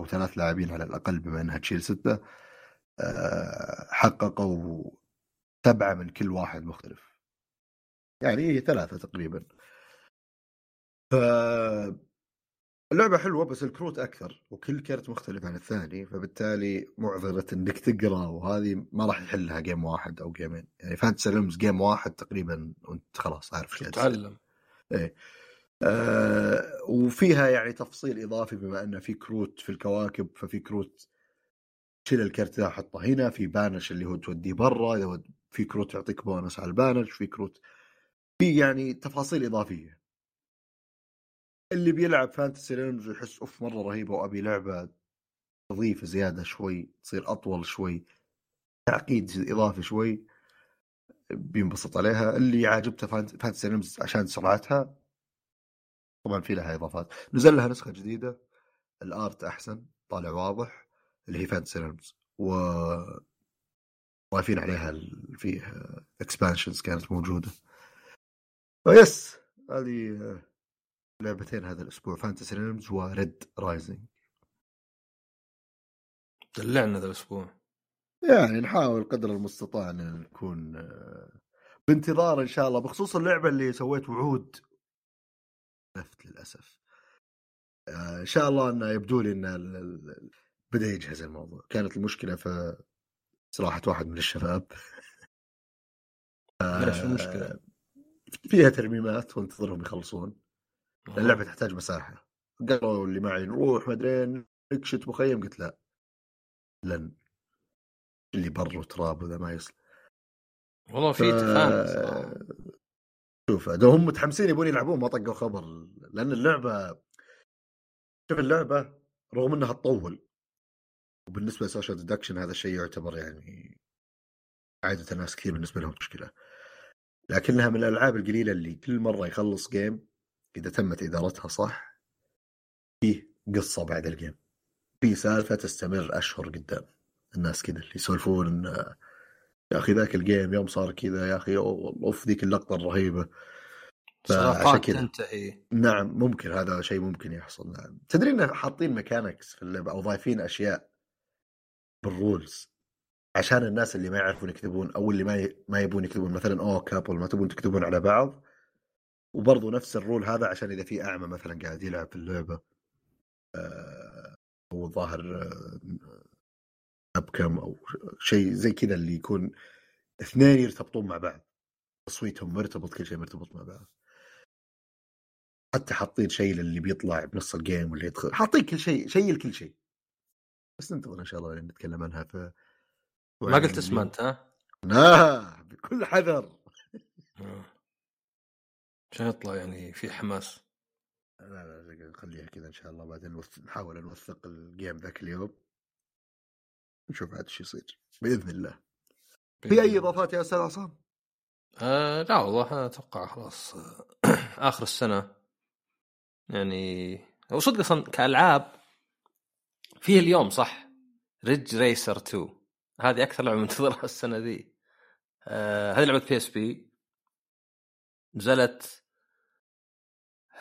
أو ثلاث لاعبين على الأقل بما إنها تشيل ستة آه، حققوا سبعة من كل واحد مختلف. يعني هي ثلاثة تقريبا. ف اللعبة حلوة بس الكروت أكثر وكل كرت مختلف عن الثاني فبالتالي معضلة إنك تقرا وهذه ما راح يحلها جيم واحد أو جيمين يعني Fantasy Realms game واحد تقريبا وأنت خلاص عارف إيش تتعلم. إيه. آه وفيها يعني تفصيل إضافي بما أنه في كروت في الكواكب ففي كروت شيل الكرت ذا حطه هنا في banish اللي هو توديه برا إذا في كروت يعطيك بونس على ال banish في كروت في يعني تفاصيل إضافية. اللي بيلعب Fantasy Realms ويحس أوف مرة رهيبة وأبي لعبة تضيف زيادة شوي تصير أطول شوي تعقيد إضافي شوي بينبسط عليها. اللي عاجبته Fantasy Realms عشان سرعتها طبعا في لها إضافات. نزل لها نسخة جديدة ال art أحسن طالع واضح اللي هي Fantasy Realms و ضايفين عليها فيه expansions كانت موجودة. وبس هذه لعبتين هذا الأسبوع Fantasy Realms و Red Rising دلعنا هذا الأسبوع. يعني نحاول قدر المستطاع إن نكون بانتظار إن شاء الله بخصوص اللعبة اللي سويت وعود. لفت للأسف. إن شاء الله انه يبدو لي إن بدأ يجهز الموضوع. كانت المشكلة في صراحة واحد من الشباب. إيش المشكلة؟ فيها ترميمات وانتظرهم يخلصون. اللعبة تحتاج مساحة. قالوا اللي معي نروح ما أدري نكشت مخيم قلت لا. لن. اللي بر وتراب وذا ما يصل. والله في تفاهم شوف هم متحمسين يبون يلعبون ما طقوا خبر. لأن اللعبة شوف اللعبة رغم إنها تطول. وبالنسبة لل social deduction هذا الشيء يعتبر يعني عادة الناس كثير بالنسبة لهم مشكلة. لكنها من الألعاب القليلة اللي كل مرة يخلص game إذا تمت إدارتها صح؟ فيه قصة بعد ال game. في سالفة تستمر أشهر قدام الناس كذا اللي يسولفون يا أخي ذاك ال game يوم صار كذا يا أخي أوف ذيك اللقطة الرهيبة. عشان كذا. تنتهي نعم ممكن هذا شيء ممكن يحصل نعم. تدري إن حاطين mechanics في اللعبة أو ضايفين أشياء بال rules عشان الناس اللي ما يعرفون يكتبون أو اللي ما ي... ما يبون يكتبون. مثلا أوه couple ما تبون تكتبون على بعض. وبرضه نفس ال rule هذا عشان إذا في أعمى مثلا قاعد يلعب في اللعبة آه أو ظاهر أبكم أو شيء زي كذا اللي يكون اثنين يرتبطون مع بعض تصويتهم مرتبط كل شيء مرتبط مع بعض. حتى حاطين شيء للي بيطلع بنص الجيم واللي يدخل حاطين كل شيء شيء لكل شيء. بس ننتظر إن شاء الله نتكلم عنها ف ما قلت اسمه أنت ها؟ لا بكل حذر. عشان يطلع يعني في حماس. لا لا خليها كذا إن شاء الله. بعدين نحاول نوثق الجيم ذاك اليوم. نشوف عاد إيش يصير. بإذن الله. في أي إضافات يا أستاذ عصام؟ آه لا والله أتوقع خلاص آخر السنة. يعني هو صدق أصلا كألعاب فيه اليوم صح؟ Ridge Racer 2 هذه أكثر لعبة منتظرها السنة ذي. آه هذه لعبة PSP نزلت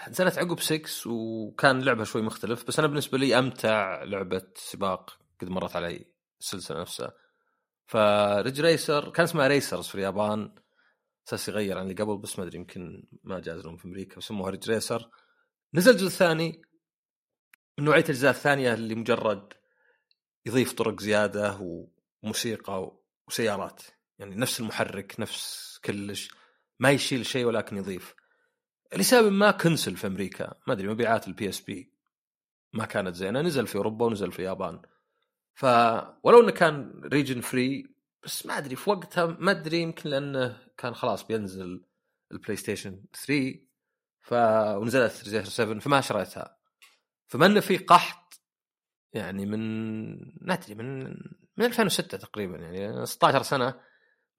نزلت عقب 6 وكان لعبها شوي مختلف بس أنا بالنسبة لي أمتع لعبة سباق قد مرت علي السلسلة نفسها. ف Ridge Racer كان اسمها Racers في اليابان. أساس يغير عن اللي قبل بس ما أدري يمكن ما جاز لهم في أمريكا وسموها Ridge Racer نزل الجزء الثاني. من نوعية الأجزاء الثانية اللي مجرد يضيف طرق زيادة وموسيقى وسيارات. يعني نفس المحرك نفس كلش. ما يشيل شيء ولكن يضيف. لسبب ما كنسل في أمريكا. ما أدري مبيعات ال PSP ما كانت زينة. نزل في أوروبا ونزل في اليابان ف ولو إنه كان region free بس ما أدري في وقتها ما أدري يمكن لأنه كان خلاص بينزل ال PlayStation 3 ف ونزلت ريزيتر 7 فما شريتها. فما إنه في قحط يعني من ما أدري من من 2006 تقريبا يعني 16 سنة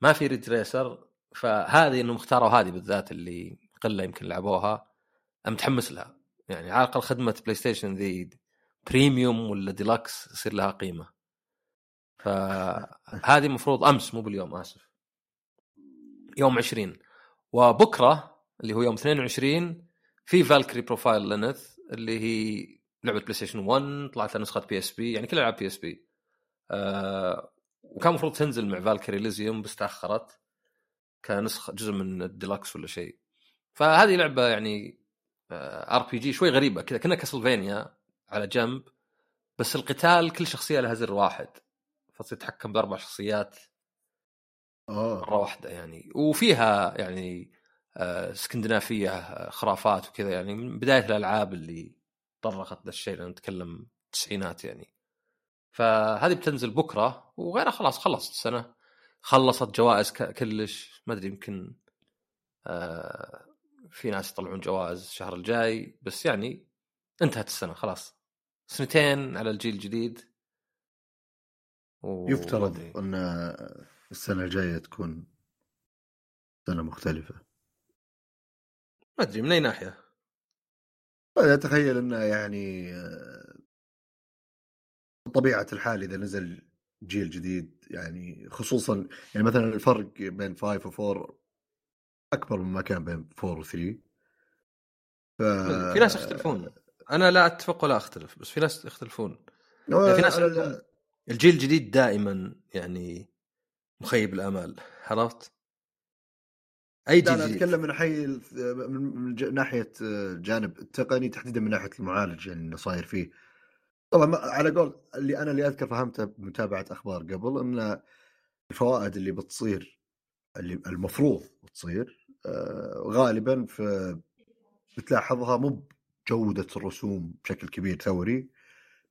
ما في Ridge Racer فهذه إنهم اختاروا هذه بالذات اللي قله يمكن لعبوها متحمس لها. يعني على الأقل خدمة PlayStation ذي premium ولا ديلكس يصير لها قيمة. فهذه المفروض أمس مو باليوم آسف. يوم 20 وبكرة اللي هو يوم 22 في Valkyrie Profile Lenneth اللي هي لعبة PlayStation 1 طلعت لها نسخة PSP يعني كل ألعاب PSP آه وكان المفروض تنزل مع Valkyrie Elysium بس تأخرت. كنسخة جزء من الديلكس ولا شيء. فهذه لعبة يعني RPG شوي غريبة كذا كنا Castlevania على جنب بس القتال كل شخصية لها زر واحد فتصير تتحكم بأربع شخصيات. آه. مرة واحدة يعني. وفيها يعني آه، اسكندنافيه آه، خرافات وكذا يعني من بداية الألعاب اللي طرقت ذا الشيء لأن نتكلم التسعينات يعني. فهذه بتنزل بكرة وغيرها خلاص خلصت السنة. خلصت جوائز كلش ما أدري يمكن آه، في ناس يطلعون جوائز الشهر الجاي بس يعني انتهت السنة خلاص. سنتين على الجيل الجديد. و- يفترض. أن السنة الجاية تكون سنة مختلفة. ما أدري من أي ناحية؟ أتخيل انه يعني بطبيعة الحال إذا نزل جيل جديد يعني خصوصا يعني مثلا الفرق بين 5 و 4 أكبر مما كان بين 4 و 3 ف... في ناس يختلفون. أنا لا أتفق ولا أختلف بس في ناس يختلفون. يعني في ناس عندهم الجيل الجديد دائما يعني مخيب الامال عرفت؟ أي لا جيل أنا أتكلم من حي من ناحية الجانب التقني تحديدا من ناحية المعالج يعني اللي صاير فيه. طبعا على قول اللي أنا اللي أذكر فهمته بمتابعة أخبار قبل إن الفوائد اللي بتصير اللي المفروض تصير آه، غالبا في بتلاحظها مو بجودة الرسوم بشكل كبير ثوري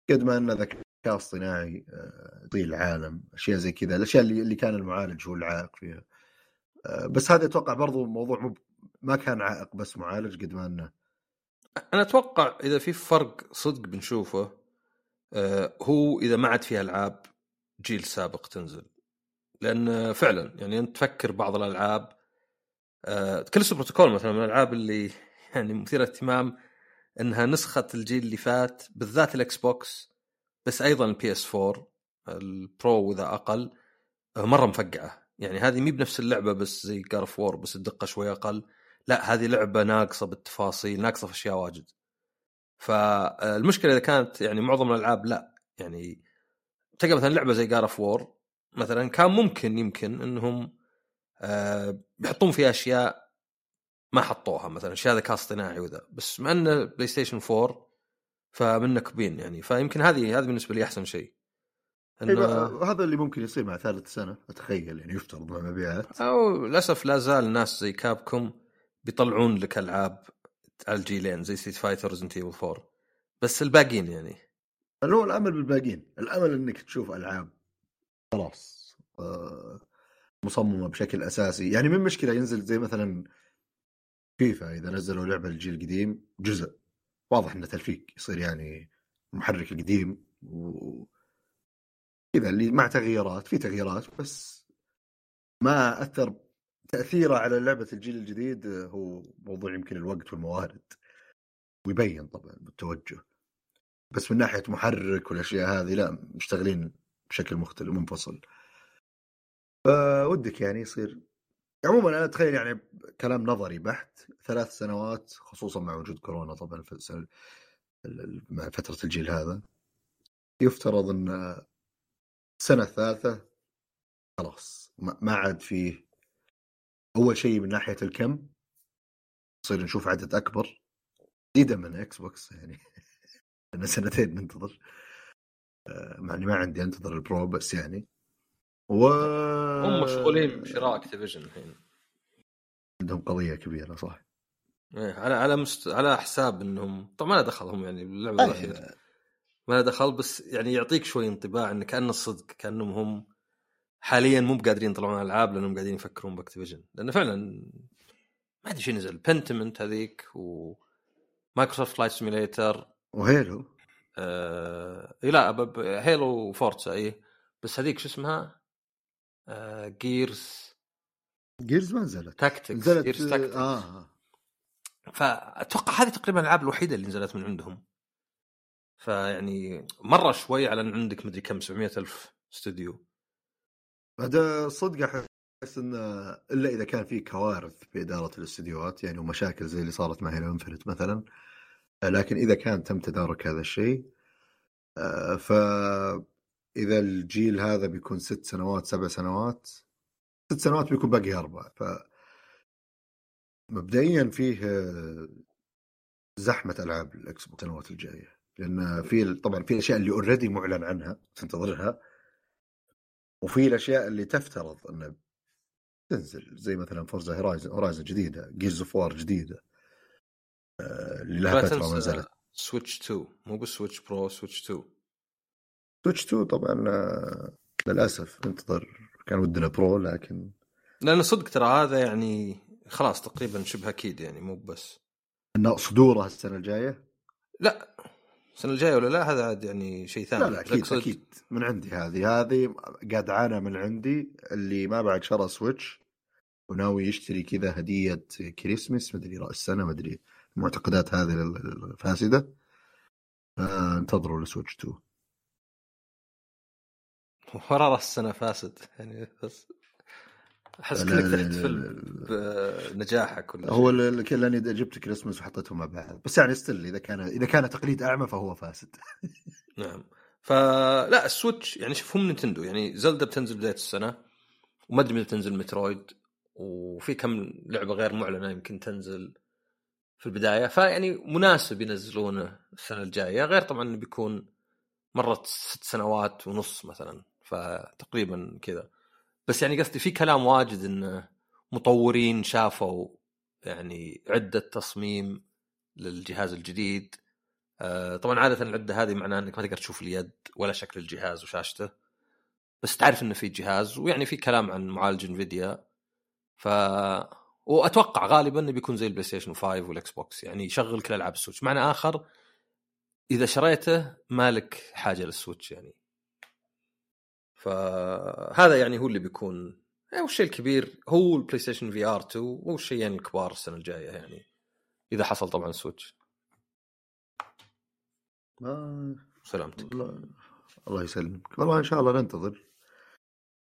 قد ما أن ذكاء اصطناعي آه، يطيل العالم أشياء زي كذا الأشياء اللي اللي كان المعالج هو العائق فيها. آه، بس هذا أتوقع برضو موضوع مو ما كان عائق بس معالج قد ما أنه أنا أتوقع إذا في فرق صدق بنشوفه آه، هو إذا ما عاد فيها ألعاب جيل سابق تنزل. لأن فعلا يعني أنت تفكر بعض الألعاب آه، بروتوكول مثلا من الألعاب اللي يعني مثيرة اهتمام إنها نسخة الجيل اللي فات بالذات ال Xbox بس أيضا ال PS 4 ال Pro وإذا أقل آه، مرة مفقعة. يعني هذه مي بنفس اللعبة بس زي God of War بس الدقة شوي أقل. لا هذه لعبة ناقصة بالتفاصيل ناقصة في أشياء واجد. فالمشكلة إذا كانت يعني معظم الألعاب لا. يعني تلقى مثلا لعبة زي God of War مثلا كان ممكن يمكن إنهم آه بيحطون فيها أشياء ما حطوها مثلا أشياء ذكاء اصطناعي وذا. بس مع إنه PlayStation 4 فمنكبين يعني. فيمكن هذه هذه بالنسبة لي أحسن شيء. هذا اللي ممكن يصير مع ثالث سنة أتخيل يعني يفترض مع مبيعات. أو للأسف لا زال ناس زي Capcom بيطلعون لك ألعاب على الجيلين زي Street Fighter Resident Evil 4 بس الباقيين يعني. اللي هو الأمل بالباقيين. الأمل إنك تشوف ألعاب خلاص آه، مصممة بشكل أساسي. يعني من مشكلة ينزل زي مثلا فيفا إذا نزلوا لعبة الجيل القديم جزء. واضح انه تلفيق يصير يعني المحرك القديم و كذا اللي مع تغييرات في تغييرات بس ما أثر تأثيره على لعبة الجيل الجديد آه، هو موضوع يمكن الوقت والموارد. ويبين طبعا بالتوجه. بس من ناحية محرك والأشياء هذه لا مشتغلين بشكل مختلف منفصل. فودك يعني يصير. عموما أنا أتخيل يعني كلام نظري بحت ثلاث سنوات خصوصا مع وجود كورونا طبعا في السنة ال- ال- مع فترة الجيل هذا. يفترض إن السنة الثالثه خلاص ما عاد فيه أول شيء من ناحية الكم نصير نشوف عدد أكبر. تحديدا من Xbox يعني لنا سنتين ننتظر. آه، مع إني ما عندي أنتظر ال Pro بس يعني. و هم مشغولين بشراء Activision الحين. عندهم قضية كبيرة صح. إيه، على على مست... على حساب انهم طبعا ما له دخلهم يعني باللعبه أي- ما له دخل بس يعني يعطيك شوي انطباع انه كانه الصدق كأنهم هم حاليا مو بقادرين يطلعون ألعاب لأنهم قاعدين يفكرون ب Activision. لأنه فعلا ما أدري شو نزل Pentiment هذيك و Microsoft Flight Simulator و Halo. آه... لا. ب... Halo و Forza إي. بس هذيك شو اسمها؟ آه... Gears Gears ما نزلت. Tactics نزلت Gears Tactics آه آه. فأتوقع هذه تقريبا الألعاب الوحيدة اللي نزلت من عندهم. فيعني مرة شوي على إن عندك مدري كم 700 ألف استوديو هذا صدق أحس انه إلا إذا كان في كوارث في إدارة الاستديوهات يعني ومشاكل زي اللي صارت مع Halo Infinite مثلا. آه، لكن إذا كان تم تدارك هذا الشيء آه، فاذا الجيل هذا بيكون ست سنوات سبع سنوات ست سنوات بيكون باقي أربع ف مبدئيا فيه آه، زحمة ألعاب ال Xbox السنوات الجاية. لأن في طبعا في الاشياء اللي already معلن عنها تنتظرها. وفي الأشياء اللي تفترض انه تنزل زي مثلا Forza Horizon Horizon جديدة Gears of War جديدة. آه، اللي لها فتره ما نزلت. سويتش 2 مو بالسويتش Pro سويتش 2 سويتش 2 طبعا آه، للأسف ننتظر كان ودنا برو لكن لأن صدق ترى هذا يعني خلاص تقريبا شبه أكيد يعني مو بس. إنه صدوره السنة الجاية؟ لا. السنة الجاية ولا لا هذا عاد يعني شيء ثاني. لا لا أكيد أكيد. من عندي هذه. هذه قاعد عانى من عندي اللي ما بعد شرى Switch وناوي يشتري كذا هدية كريسمس مدري رأس السنة مدري المعتقدات هذه الفاسده انتظروا ل Switch 2 ورا راس السنة فاسد. يعني بس أحس انك تحتفل بنجاحك ولا هو لأني جبت كريسمس وحطيتهم مع بعض. بس يعني still إذا كان إذا كان تقليد أعمى فهو فاسد. نعم. فلا ال Switch يعني شوف هم Nintendo يعني Zelda بتنزل بداية السنة وما أدري متى تنزل مترويد وفي كم لعبة غير معلنة يمكن تنزل في البداية. فيعني مناسب ينزلونه السنة الجاية غير طبعا إنه بيكون مرت ست سنوات ونص مثلا. فتقريبا كذا. بس يعني قصدي في كلام واجد انه مطورين شافوا يعني عدة تصميم للجهاز الجديد. آه طبعا عادة العدة هذه معناها إنك ما تقدر تشوف اليد ولا شكل الجهاز وشاشته. بس تعرف إنه في جهاز ويعني في كلام عن معالج Nvidia. ف وأتوقع غالبا إنه بيكون زي ال PlayStation 5 وال Xbox يعني يشغل كل ألعاب ال Switch. معنى آخر إذا شريته مالك حاجة لل Switch يعني. فهذا يعني هو اللي بيكون يعني الشيء الكبير هو ال PlayStation VR 2 هو الشيئين الكبار السنة الجاية يعني إذا حصل طبعا Switch ما سلامتك. الله, الله يسلمك. والله إن شاء الله ننتظر.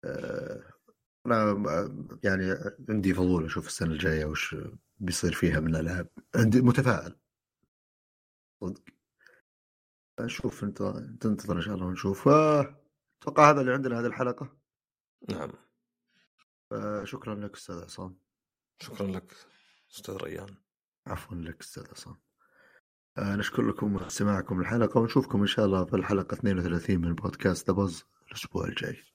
آه، أنا يعني عندي فضول أشوف السنة الجاية وش بيصير فيها من الألعاب. عندي متفائل. صدق. نشوف انت تنتظر إن شاء الله ونشوف. أتوقع هذا اللي عندنا هذه الحلقة. نعم. شكرا لك أستاذ عصام. شكرا لك أستاذ ريان. عفوا لك أستاذ عصام. آه، نشكر لكم سماعكم الحلقة ونشوفكم إن شاء الله في الحلقة 32 من بودكاست ذا الأسبوع الجاي.